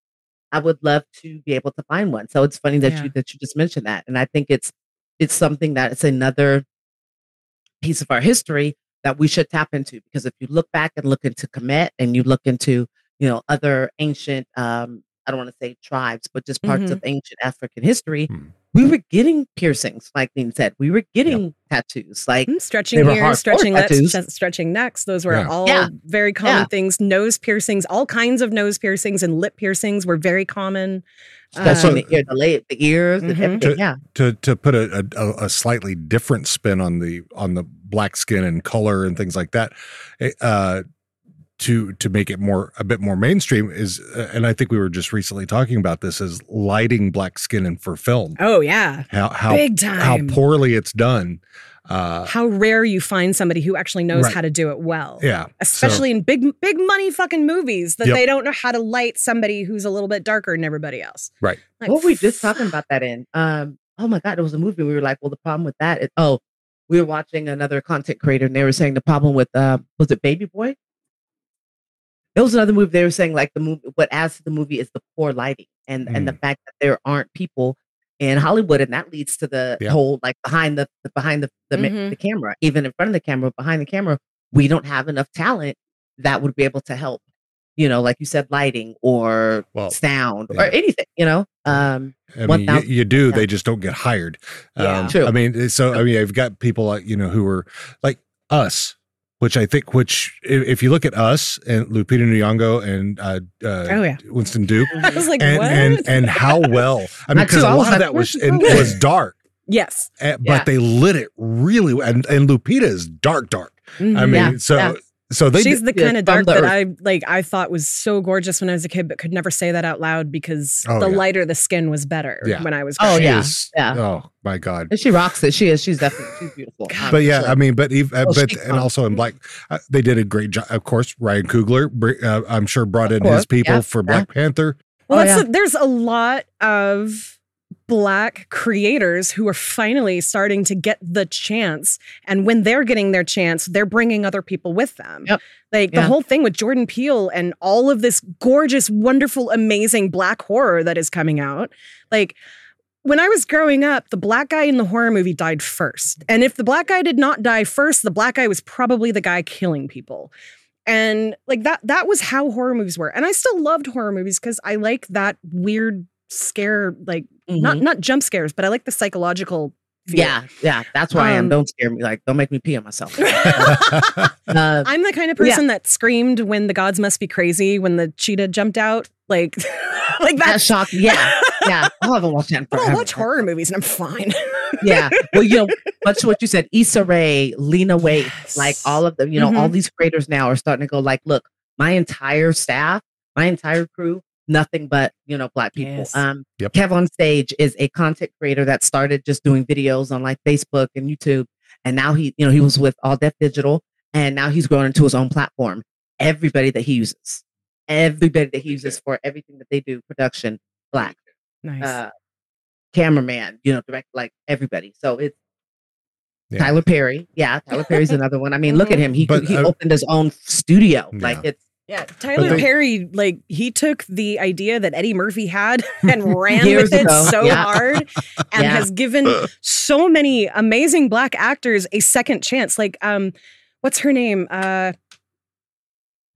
I would love to be able to find one. So it's funny that Yeah. you that you just mentioned that, and I think it's it's something that it's another piece of our history that we should tap into because if you look back and look into Kemet and you look into you know other ancient um I don't want to say tribes but just parts Mhm. of ancient African history Hmm. we were getting piercings like Dean said we were getting tattoos like Mm, stretching they here, hardcore stretching that, tattoos. stretching necks. Those were Yeah. all Yeah. very common Yeah. things. Nose piercings, all kinds of nose piercings and lip piercings were very common. Especially Um, the, ear, the, la- the ears and Mhm. everything. Yeah. to to put a, a, a slightly different spin on the on the black skin and color and things like that eh, uh to to make it more a bit more mainstream is uh, and i think we were just recently talking about this is lighting black skin in for film oh yeah, how how Big how poorly it's done uh how rare you find somebody who actually knows Right. how to do it well. yeah Especially in big, big money fucking movies that Yep. they don't know how to light somebody who's a little bit darker than everybody else. right Like, what were we just talking about that in? Um, oh my God, it was a movie. We were like, well, the problem with that is, oh, we were watching another content creator and they were saying the problem with, uh, was it Baby Boy? It was another movie. They were saying like the movie, what adds to the movie is the poor lighting and, and the fact that there aren't people in Hollywood. And that leads to the Yeah. whole, like behind the, the behind the, the, ma- Mhm. the camera, even in front of the camera, behind the camera, we don't have enough talent that would be able to help, you know, like you said, lighting or Well, sound yeah. or anything, you know? Um, I mean, you, you do. yeah. They just don't get hired. Yeah. Um, True. I mean, so I mean, I've got people like you know who are like us, which I think, which i- if you look at us and Lupita Nyong'o and uh, uh, Oh, yeah. Winston Duke, I was like, and what? and and how well. I mean, because too, a I was lot of that was and was dark, yes. eh, but Yeah. they lit it really. well. And and Lupita is dark, dark. I Mhm. mean, Yeah, so yeah. So they She's the yeah, kind of dark that earth. I like. I thought was so gorgeous when I was a kid, but could never say that out loud because Oh, the yeah. lighter the skin was better Yeah. when I was. Oh, she yeah, is- yeah. Oh my god. and she rocks it. She is. She's definitely she's beautiful. Um, but yeah, sure. I mean, but even, uh, Well, but and comes- also in Black, uh, they did a great job. Of course, Ryan Coogler, uh, I'm sure, brought in his people yeah, for yeah. Black Panther. Well, Oh, that's yeah. the- there's a lot of black creators who are finally starting to get the chance, and when they're getting their chance, they're bringing other people with them. Yep. Like the whole thing with Jordan Peele and all of this gorgeous, wonderful, amazing black horror that is coming out, like. When I was growing up, the black guy in the horror movie died first. And if the black guy did not die first, the black guy was probably the guy killing people and like that that was how horror movies were and i still loved horror movies because i like that weird scare like not Mhm. not jump scares but i like the psychological fear. yeah, yeah. That's where I am. Um, Don't scare me. Like, don't make me pee on myself. uh, i'm the kind of Yeah. person that screamed when the gods must be crazy when the cheetah jumped out like like that shocked. Yeah, yeah. I'll haven't watched that in I forever. don't watch horror movies and i'm fine yeah. Well, you know, much to what you said, Issa Rae, Lena Waithe, Yes. like all of them, you know, all Mhm. these creators now are starting to go like, look, my entire staff, my entire crew, nothing but, you know, black people. Yes. Um, Yep. KevOnStage is a content creator that started just doing videos on like Facebook and YouTube. And now he, you know, he was with All Def Digital and now he's grown into his own platform. Everybody that he uses, everybody that he uses for everything that they do, production, black. Nice. Uh, cameraman, you know, direct like everybody. So it's Yeah. Tyler Perry. Yeah, Tyler Perry's another one. I mean, look at him. He But, he uh, opened his own studio. Like Yeah. it's Yeah, Tyler they- Perry, like he took the idea that Eddie Murphy had and ran with it ago, so yeah. hard and Yeah. has given so many amazing black actors a second chance. Like, um, what's her name? Uh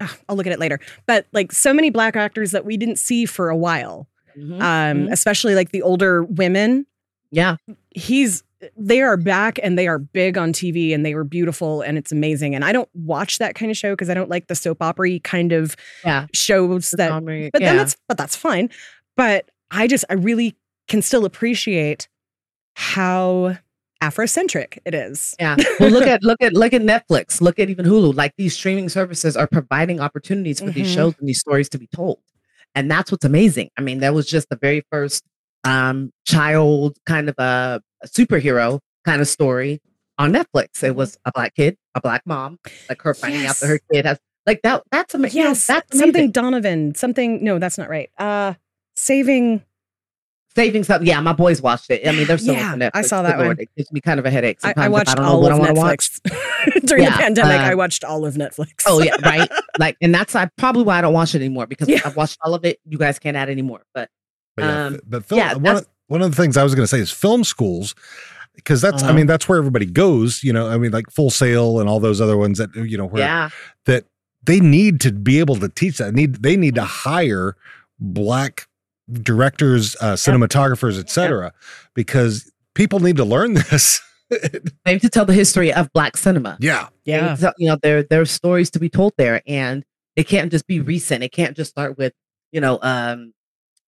ah, I'll look at it later. But like so many black actors that we didn't see for a while. Mhm, Um, mhm. especially like the older women. yeah. He's they are back and they are big on TV and they were beautiful and it's amazing. And I don't watch that kind of show because I don't like the soap opera kind of Yeah. shows that but then that's but that's fine. But I just I really can still appreciate how Afrocentric it is. Yeah. Well, look at look at look at Netflix. Look at even Hulu. Like these streaming services are providing opportunities for these Mhm. shows and these stories to be told, and that's what's amazing. I mean, that was just the very first um, child kind of a, a superhero kind of story on Netflix. It was a black kid, a black mom, like her finding out that her kid has like that. That's amazing. Yes, that's something. Donovan. Something no, that's not right. Uh saving Saving something. Yeah, my boys watched it. I mean, there's so Yeah, much on Netflix. I saw Good that one. Lord, It gives me kind of a headache. I, Sometimes I if watched I don't know all what of I want watch. Netflix. During Yeah, the pandemic, uh, I watched all of Netflix. Oh yeah, right. Like, and that's uh, probably why I don't watch it anymore because Yeah. I've watched all of it. You guys can't add anymore. But But yeah, Um, but film, yeah, one, of, one of the things I was going to say is film schools, because that's, I Uh-huh. mean, that's where everybody goes. You know, I mean, like Full Sail and all those other ones that you know where yeah, that they need to be able to teach that. Need they need to hire black directors, uh, cinematographers, etc., because people need to learn this. they have to tell the history of Black cinema. yeah, yeah. tell- you know, there there are stories to be told there, and it can't just be recent. It can't just start with you know, um,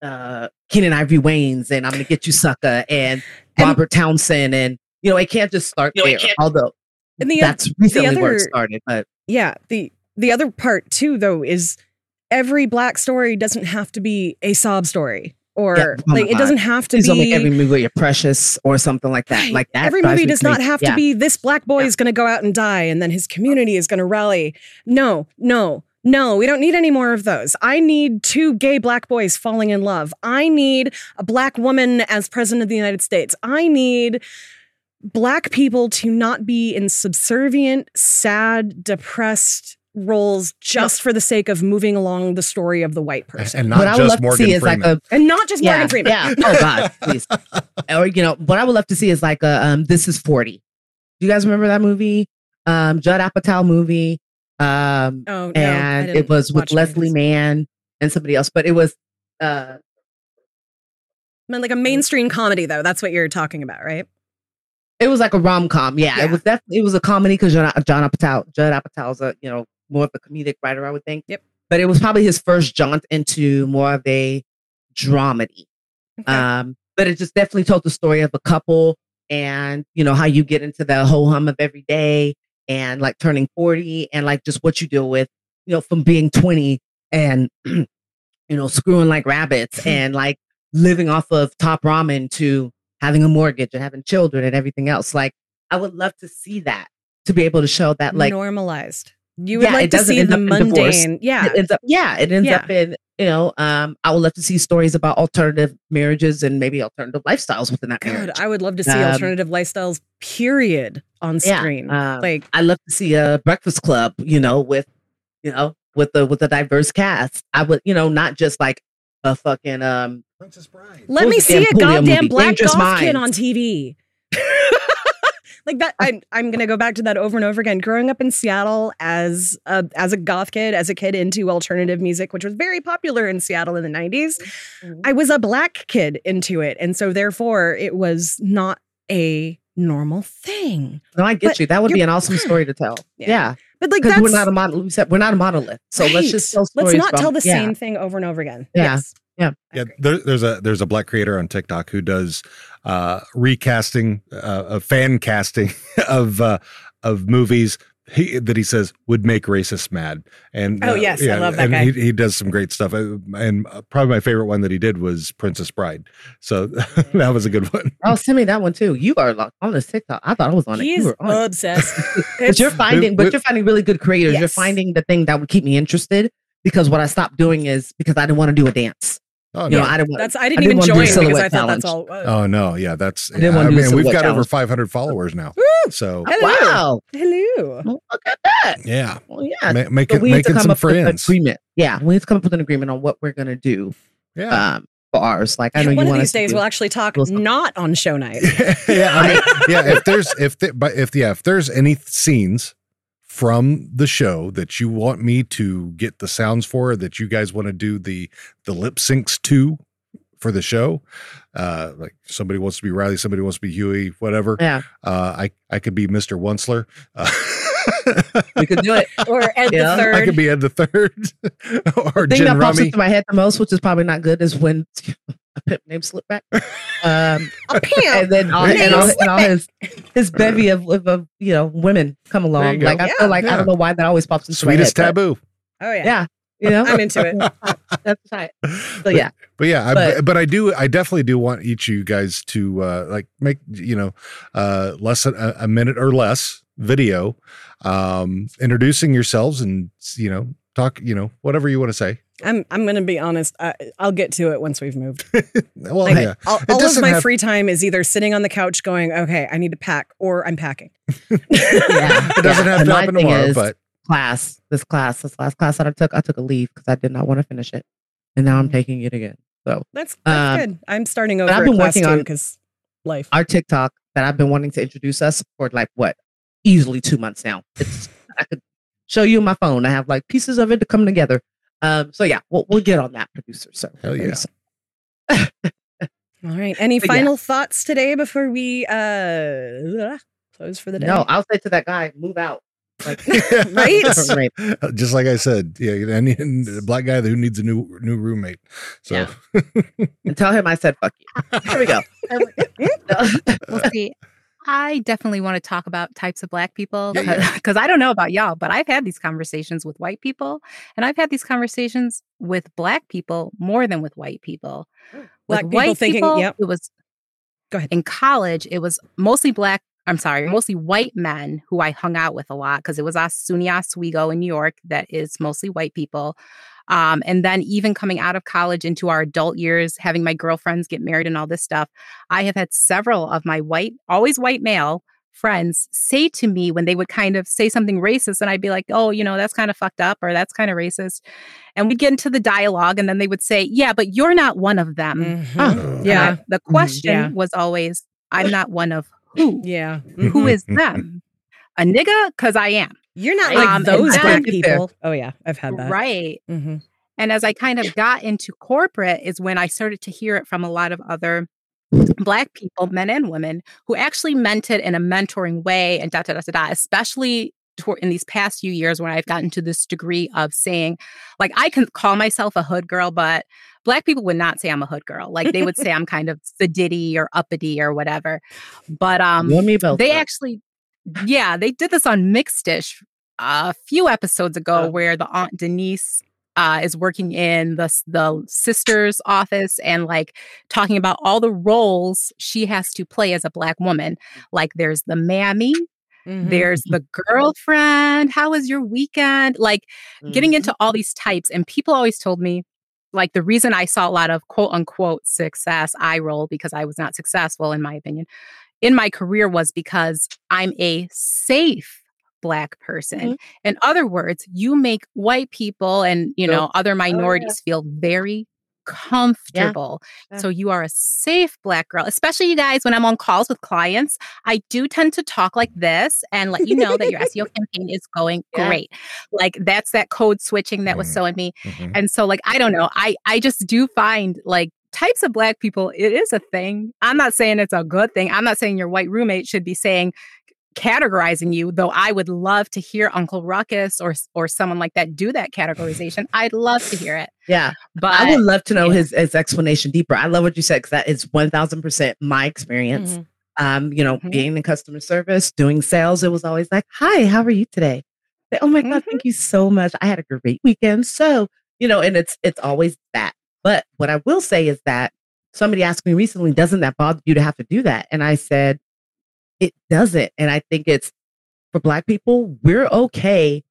uh, Keenen Ivory Wayans and I'm gonna get you, sucker, and Robert Townsend, and you know, it can't just start You know, there. Although And the, that's recently the where it other started, but yeah, the the other part too though is every black story doesn't have to be a sob story or Yeah, oh like it doesn't have to please don't make be every movie your precious or something like that. Like that. Every movie does not have Yeah. to be this black boy is going to go out and die and then his community is going to rally. No, no, no, we don't need any more of those. I need two gay black boys falling in love. I need a black woman as president of the United States. I need black people to not be in subservient, sad, depressed roles just for the sake of moving along the story of the white person. and what I not would just love to Morgan see is Freeman. like a and not just yeah, Morgan Freeman. Yeah. Oh God, please. or you know, what I would love to see is like a um, This Is Forty. Do you guys remember that movie? Um, Judd Apatow movie. Um, Oh, no, and it was with watch any of Leslie. Mann and somebody else, but it was uh, I mean, like a mainstream comedy, though. That's what you're talking about, right? it was like a rom com. Yeah, Yeah. it was definitely it was a comedy because John, John Apatow, Judd Apatow's a you know more of a comedic writer, I would think. Yep. But it was probably his first jaunt into more of a dramedy. Um, but it just definitely told the story of a couple and you know how you get into the whole hum of every day and like turning 40 and like just what you deal with, you know, from being 20 and you know, screwing like rabbits hmm. and like living off of top ramen to having a mortgage and having children and everything else. Like I would love to see that to be able to show that like normalized. You would Yeah, like it to see the divorce. mundane. Yeah. it ends up yeah it ends Yeah. up in you know um i would love to see stories about alternative marriages and maybe alternative lifestyles within that God, marriage I would love to see Um, alternative lifestyles, period, on yeah, screen. um, like, i love to see a breakfast club you know with you know with the with a diverse cast i would you know not just like a fucking um Princess Bride. let me see a goddamn movie? black Dangerous goth kid on TV. like that, I'm I'm gonna go back to that over and over again. Growing up in Seattle as a as a goth kid, as a kid into alternative music, which was very popular in Seattle in the 90s, Mm-hmm. I was a black kid into it, and so therefore it was not a normal thing. no i get But you that would be an awesome story to tell Yeah. yeah But like that's we're not a model we said we're not a monolith so let's just tell stories let's not from- tell the yeah. same thing over and over again. Yeah. Yes. yeah Yeah, there, there's a there's a black creator on TikTok who does uh, recasting, uh, a fan casting of uh, of movies he, that he says would make racists mad. And Oh, uh, yes, I love that and guy. He, he does some great stuff. Uh, And uh, probably my favorite one that he did was Princess Bride. So that was a good one. oh send me that one too you are like on this tiktok i thought i was on it He you is were on it. obsessed. but you're finding, but you're finding really good creators. You're finding the thing that would keep me interested because what I stopped doing is because I didn't want to do a dance. Oh, you know, no. I didn't want. That's I didn't, didn't even join because I silhouette thought that's all. it was. Oh no, yeah, that's. I didn't yeah, wanna I do the mean, we've silhouette got over 500 followers now. So Hello. Wow. Hello. Well, look at that. yeah, Well, yeah. Ma- make it we making some up with an friends. agreement. Yeah, we need to come up with an agreement on what we're gonna do. Yeah. Um, for ours. Like I know you One of these days we'll actually talk not on show night. yeah, I mean, yeah. If there's if the, but if yeah if there's any scenes from the show that you want me to get the sounds for that you guys want to do the the lip syncs to for the show? Uh like somebody wants to be riley somebody wants to be huey whatever. Yeah, uh i i could be mr Wuncler uh, we could do it. or Ed Yeah, I the i third. could be ed the third. Or thing jen that pops rummy into my head the most, which is probably not good, is when a pimp named Slickback. Um, a pimp. and then all, and all, and all his his bevy of, of, of you know women come along. Like I Yeah, feel like yeah. I don't know why that always pops into my sweetest head, but taboo oh yeah. Yeah, you know, I'm into it. that's right. So yeah, But yeah, I, but, But- I do, I definitely do want each of you guys to uh, like make you know uh, less than a, a minute or less video, um, introducing yourselves and you know talk, you know whatever you want to say. I'm I'm gonna be honest. I, I'll get to it once we've moved. Well, Like, yeah, all, all of my have- free time is either sitting on the couch going, "Okay, I need to pack," or I'm packing. yeah. it doesn't yeah. have And to happen tomorrow, is, but class, this class, this last class that I took, I took a leave because I did not want to finish it, and now I'm taking it again. So That's that's Um, good. I'm starting over. I've been working on- because life. our TikTok that I've been wanting to introduce us for like what easily two months now. It's I could show you my phone. I have like pieces of it to come together. Um, so yeah, we'll we'll get on that, producer. So Hell yeah. All right. Any But yeah. final thoughts today before we uh close for the day? No, I'll say to that guy, move out. Like, Right? right. just like I said, yeah, and, and the black guy who needs a new new roommate. So Yeah. And tell him I said fuck you. Here we go. Well, see, I definitely want to talk about types of black people Yeah, yeah. because I don't know about y'all, but I've had these conversations with white people and I've had these conversations with black people more than with white people. Mm. Black with people white thinking, people, yep. it was Go ahead. in college, it was mostly black. I'm sorry, mostly white men who I hung out with a lot because it was SUNY Oswego in New York that is mostly white people. Um, and then even coming out of college into our adult years, having my girlfriends get married and all this stuff, I have had several of my white, always white male friends say to me when they would kind of say something racist, and I'd be like, oh, you know, that's kind of fucked up or that's kind of racist. And we'd get into the dialogue, and then they would say, yeah, but you're not one of them. Mhm. And Yeah. I- the question Yeah. was always, I'm not one of who? Yeah. Who is them? A nigga? Because I am. You're not like and those black people. Oh yeah, I've had that. Right. hmm And as I kind of got into corporate, is when I started to hear it from a lot of other Black people, men and women, who actually meant it in a mentoring way and da da da da da, especially in these past few years when I've gotten to this degree of saying, like, I can call myself a hood girl, but Black people would not say I'm a hood girl. Like, they would say I'm kind of sedity or uppity or whatever. But um, You and me both. they girl. actually, yeah, they did this on Mixed-ish a few episodes ago Oh. where the Aunt Denise uh, is working in the the sister's office and like talking about all the roles she has to play as a black woman. Like there's the mammy, Mm-hmm. there's the girlfriend. How was your weekend? Like getting into all these types, and people always told me. Like the reason I saw a lot of quote unquote success, I roll because I was not successful in my opinion, in my career was because I'm a safe black person. In other words, you make white people and you know other yeah. minorities feel very comfortable. Yeah. So you are a safe black girl, especially you guys when I'm on calls with clients. I do tend to talk like this and let you know that your SEO campaign is going Yeah. great. Like that's that code switching that was Mhm. so in me. Mhm. And so like I don't know, I I just do find like types of black people it is a thing. I'm not saying it's a good thing. I'm not saying your white roommate should be saying categorizing you, though I would love to hear Uncle Ruckus or or someone like that do that categorization. I'd love to hear it. Yeah. But I would love to know yeah. his, his explanation deeper. I love what you said because that is 1000% my experience. Mhm. Um, you know, Mhm. being in customer service, doing sales, it was always like, Hi, how are you today? Oh my God, Mhm. thank you so much. I had a great weekend. So, you know, and it's it's always that. But what I will say is that somebody asked me recently, doesn't that bother you to have to do that? And I said, it doesn't. And I think it's for black people, we're okay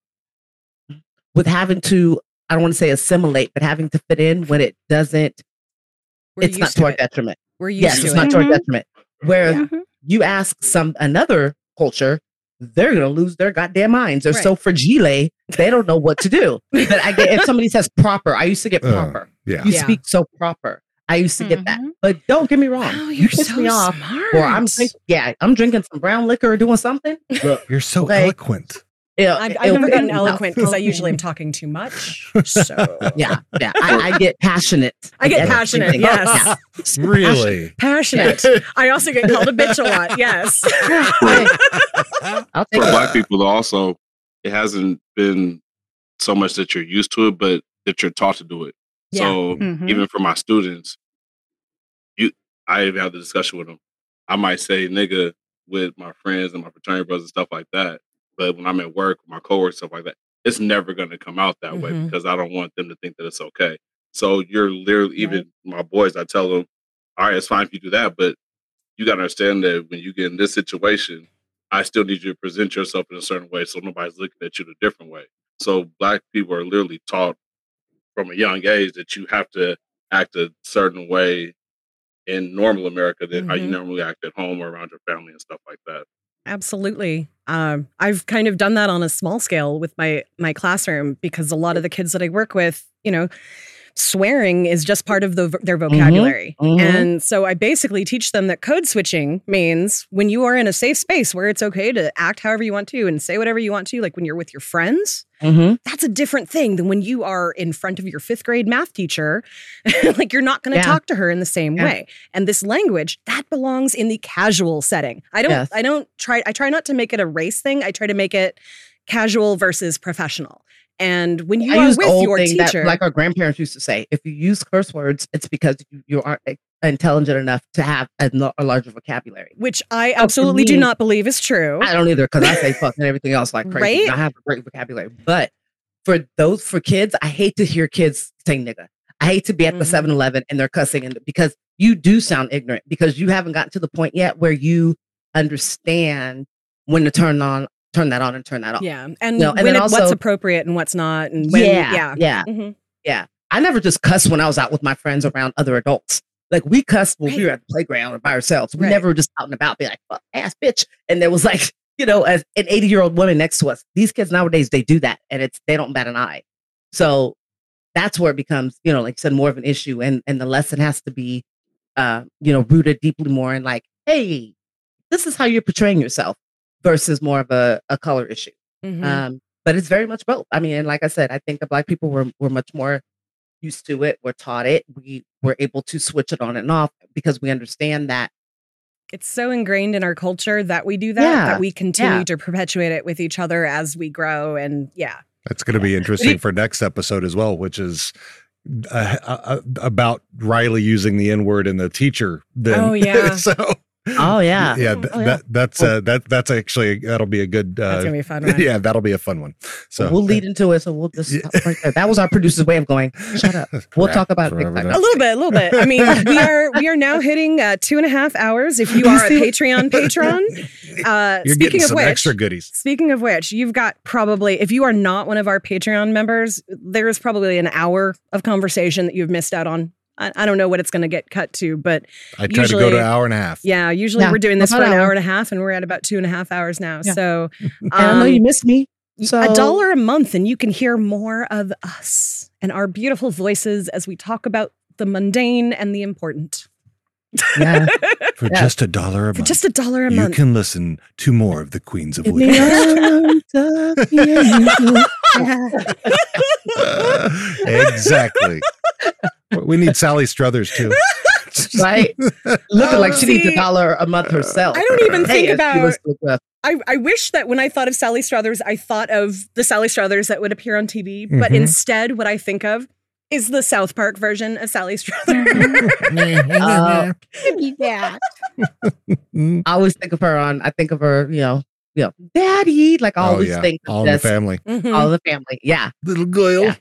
with having to, I don't want to say assimilate, but having to fit in when it doesn't We're it's not to to our it. detriment. We're used yes, to it's it. not to Mm-hmm. our detriment. Where you ask some another culture, they're gonna lose their goddamn minds. They're so fragile, they don't know what to do. But I get if somebody says proper, I used to get Uh, proper. yeah. You Yeah. speak so proper. I used to get Mm-hmm. that. But don't get me wrong. Oh, you you're piss so me off. Or I'm drink, yeah, I'm drinking some brown liquor or doing something. Look, You're so Okay. eloquent. Yeah, I've, it'll I've never put gotten it in my mouth. eloquent because I usually am talking too much. So Yeah, yeah. I, I get passionate. I get at passionate. everything. Yes. Yeah. Really? passionate. I also get called a bitch a lot. Yes. I'll for black people also it hasn't been so much that you're used to it but that you're taught to do it Yeah. so Mhm. even for my students you i even have the discussion with them i might say nigga with my friends and my fraternity brothers and stuff like that but when i'm at work with my coworkers stuff like that it's never going to come out that way Mhm. because i don't want them to think that it's okay so you're literally even my boys i tell them all right it's fine if you do that but you got to understand that when you get in this situation I still need you to present yourself in a certain way so nobody's looking at you in a different way. So black people are literally taught from a young age that you have to act a certain way in normal America than how you Mhm. normally act at home or around your family and stuff like that. Absolutely. Um, I've kind of done that on a small scale with my my classroom because a lot of the kids that I work with, you know, swearing is just part of the, their vocabulary. mhm. And so I basically teach them that code switching means when you are in a safe space where it's okay to act however you want to and say whatever you want to, like when you're with your friends, Mm-hmm. that's a different thing than when you are in front of your fifth grade math teacher. like you're not going to Yeah. talk to her in the same Yeah. way. And this language that belongs in the casual setting. I don't. Yes. I don't try. I try not to make it a race thing. I try to make it casual versus professional. And when you I are use with old your thing teacher, that, like our grandparents used to say, if you use curse words, it's because you, you aren't eh, intelligent enough to have a, a larger vocabulary. which I absolutely do not believe is true. I don't either because I say fuck and everything else like crazy. Right? I have a great vocabulary, but for those for kids, I hate to hear kids say nigga. I hate to be at the Mhm. 7 Eleven and they're cussing, and because you do sound ignorant because you haven't gotten to the point yet where you understand when to turn on, turn that on, and turn that off. Yeah, and, No, and when it, what's appropriate and what's not, and when, yeah, yeah, yeah, Mhm. yeah. I never just cussed when I was out with my friends around other adults. Like we cussed when we Right. were at the playground or by ourselves. We Right. never were just out and about, be like, fuck ass bitch. And there was like, you know, as an 80 year old woman next to us. These kids nowadays, they do that and it's they don't bat an eye. So that's where it becomes, you know, like I said, more of an issue. And and the lesson has to be uh, you know, rooted deeply more in like, hey, this is how you're portraying yourself versus more of a, a color issue. Mhm. Um, but it's very much both. I mean, and like I said, I think the black people were were much more used to it, were taught it. We were able to switch it on and off because we understand that. it's so ingrained in our culture that we do that Yeah, that we continue yeah. to perpetuate it with each other as we grow, and yeah, That's going to be interesting for next episode as well, which is uh, uh, about Riley using the N word in the teacher. Then. Oh, yeah. so Oh yeah, yeah, th- Oh, yeah. that that's uh, that that's actually that'll be a good. Uh, That's gonna be a fun one. Yeah, that'll be a fun one. So we'll lead into it. So we'll just stop right. That was our producer's way of going. Shut up. We'll talk about it. forever next time. done. a little bit, a little bit. I mean, we are we are now hitting uh, two and a half hours. If you are a Patreon patron, uh, You're speaking getting of some which, extra goodies. Speaking of which, you've got probably, if you are not one of our Patreon members, there's probably an hour of conversation that you've missed out on. I, I don't know what it's going to get cut to, but I try to go to an hour and a half. yeah, usually Yeah, we're doing this about for an an hour. hour and a half, and we're at about two and a half hours now. Yeah. So, And I know um, you missed me. So a dollar a month, and you can hear more of us and our beautiful voices as we talk about the mundane and the important. Yeah. For Yeah. just a dollar a For month, just a dollar a you month. You can listen to more of the Queens of In Wood. the arms of the exactly. We need Sally Struthers too. right? Looking like she needs a dollar a month herself. I don't even think Hey, about- was to, I, I wish that when I thought of Sally Struthers, I thought of the Sally Struthers that would appear on TV, but Mhm. instead, what I think of is the South Park version of Sally Struthers. uh, Maybe that. I always think of her on. I think of her, you know, you know, daddy. Like I Oh always yeah, think of all in the this, family. Mhm. all the family. Yeah, Little girl. Yeah.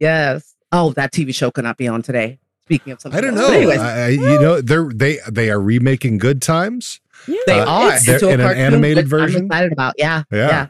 yes. Oh, that TV show could not be on today. Speaking of something, I don't else. know. But anyways, I, I- you know, they're they they are remaking Good Times. they uh, are they're into a in an animated version? I'm excited about. Yeah, Yeah. yeah,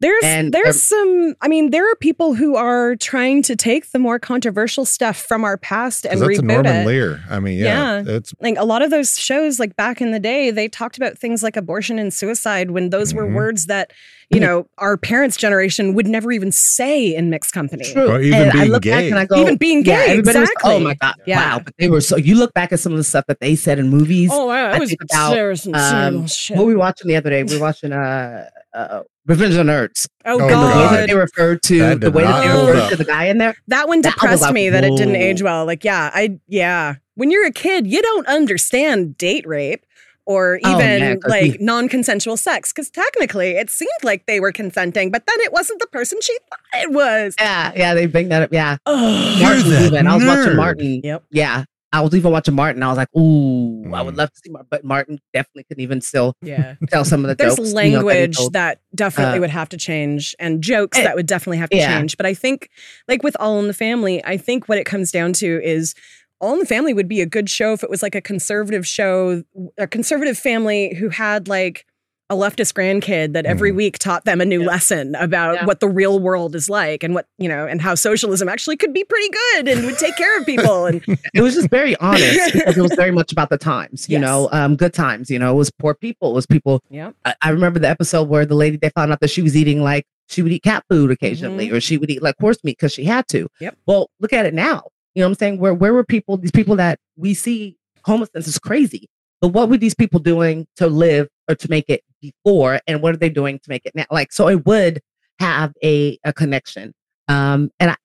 There's And, there's um, some I mean there are people who are trying to take the more controversial stuff from our past and that's a reboot Norman it. Lear. I mean, yeah, Yeah. it's Like a lot of those shows like back in the day they talked about things like abortion and suicide when those were Mhm. words that you know our parents generation would never even say in mixed company. True. Or even and I being look back gay. and I go, Even being yeah, gay, was- oh my god, Yeah. wow! But they were so. You look back at some of the stuff that they said in movies. Oh wow, I was think about, there um, serious shit. What were we watching the other day? We were watching uh, uh Revenge of the Nerds. Oh, Oh, And the way God. that they referred to the way that they hold referred to the guy in there. That one That was depressed like, me that it didn't age well. Like, yeah, I yeah. When you're a kid, you don't understand date rape or Oh, even like we- non-consensual sex because technically it seemed like they were consenting, but then it wasn't the person she thought it was. Yeah, yeah, they bring that up. Yeah, Oh, Martin that even. I was watching. Martin. Yep. Yeah, I was even watching Martin. I was like, ooh, I would Mm. love to see Martin, but Martin definitely couldn't even still yeah. tell some of the There's jokes. you know, that language that definitely Uh, would have to change and jokes eh, that would definitely have to yeah. change. But I think, like with All in the Family, I think what it comes down to is All in the Family would be a good show if it was like a conservative show, a conservative family who had like a leftist grandkid that every Mhm. week taught them a new lesson about Yeah. what the real world is like and what, you know, and how socialism actually could be pretty good and would take care of people. And it was just very honest because it was very much about the times, you Yes. know, um, good times. You know, it was poor people. It was people. yeah. I, I remember the episode where the lady they found out that she was eating like she would eat cat food occasionally, or she would eat like horse meat because she had to. Mm-hmm. Yep. Well, look at it now. You know what I'm saying? Where where were people? These people that we see homelessness is crazy. But what were these people doing to live or to make it before, and what are they doing to make it now? Like, so it would have a a connection. Um, and I,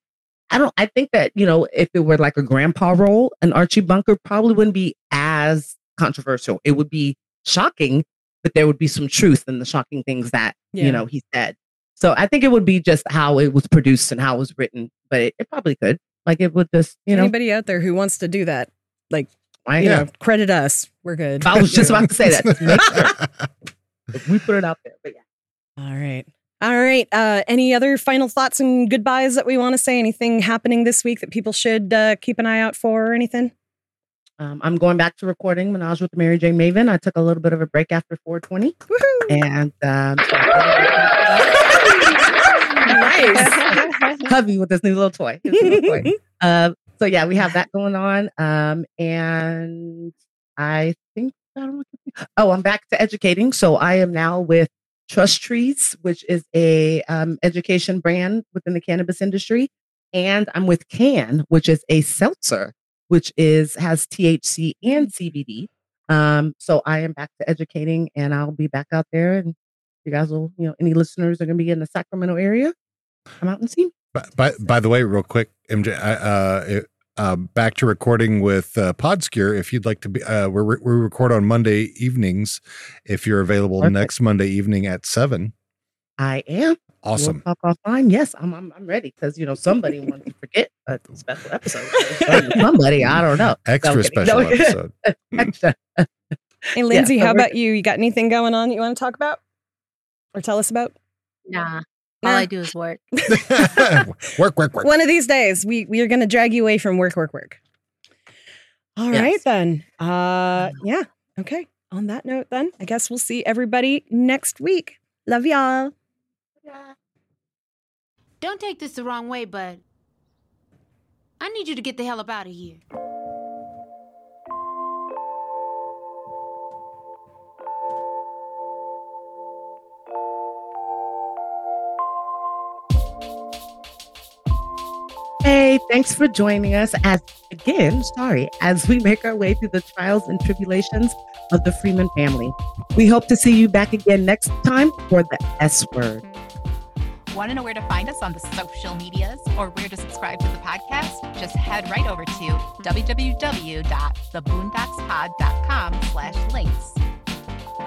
I don't. I think that you know, if it were like a grandpa role, an Archie Bunker probably wouldn't be as controversial. It would be shocking, but there would be some truth in the shocking things that Yeah. you know he said. So I think it would be just how it was produced and how it was written, but it, it probably could. Like it would just, you know. Anybody out there who wants to do that, like, I, you know, credit us. We're good. I was just about to say that. We put it out there, but yeah. All right. All right. Uh, any other final thoughts and goodbyes that we want to say? Anything happening this week that people should uh, keep an eye out for or anything? Um, I'm going back to recording Menage with Mary J. Maven. I took a little bit of a break after 420, Woohoo! and um, nice. Hubby with this new little toy. Little toy. Uh, so yeah, we have that going on. Um, and I think I don't know. what. Oh, I'm back to educating. So I am now with Trust Trees, which is a um, education brand within the cannabis industry, and I'm with Cann, which is a seltzer, which is has THC and CBD. Um, so I am back to educating, and I'll be back out there. And you guys will, you know, any listeners are going to be in the Sacramento area, come out and see. me. By, by, by the way, real quick, MJ, uh, it, uh, back to recording with uh, Podskier. If you'd like to be, uh, we we record on Monday evenings. If you're available Perfect. next Monday evening at seven, I am. awesome. We'll talk offline. Yes, I'm. I'm, I'm ready because you know somebody wants to forget a special episode. somebody, I don't know. Extra No, I'm kidding. special No. episode. Extra. Hey, Lindsay, so how about you? You got anything going on that you want to talk about or tell us about? Nah. All I do is work. work, work, work. One of these days, we we are going to drag you away from work, work, work. All right, Yes. then. Uh, yeah. Okay. On that note, then I guess we'll see everybody next week. Love y'all. Don't take this the wrong way, but I need you to get the hell up out of here. Thanks for joining us as again, sorry, as we make our way through the trials and tribulations of the Freeman family. We hope to see you back again next time for the S word. Want to know where to find us on the social medias or where to subscribe to the podcast? Just head right over to www.theboondockspod.com slash links.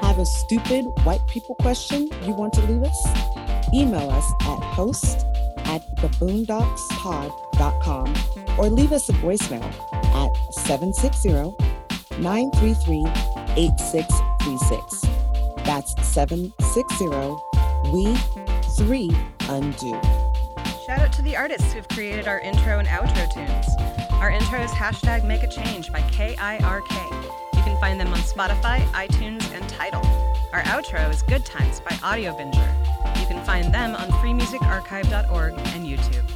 Have a stupid white people question you want to leave us? Email us at host at theboondockspod.com or leave us a voicemail at 760-933-8636. That's 760-we-3 undo. Shout out to the artists who've created our intro and outro tunes. Our intro is hashtag Make a Change by KIRK. You can find them on Spotify, iTunes, and Tidal. Our outro is Good Times by Audiobinger. You can find them on freemusicarchive.org and YouTube.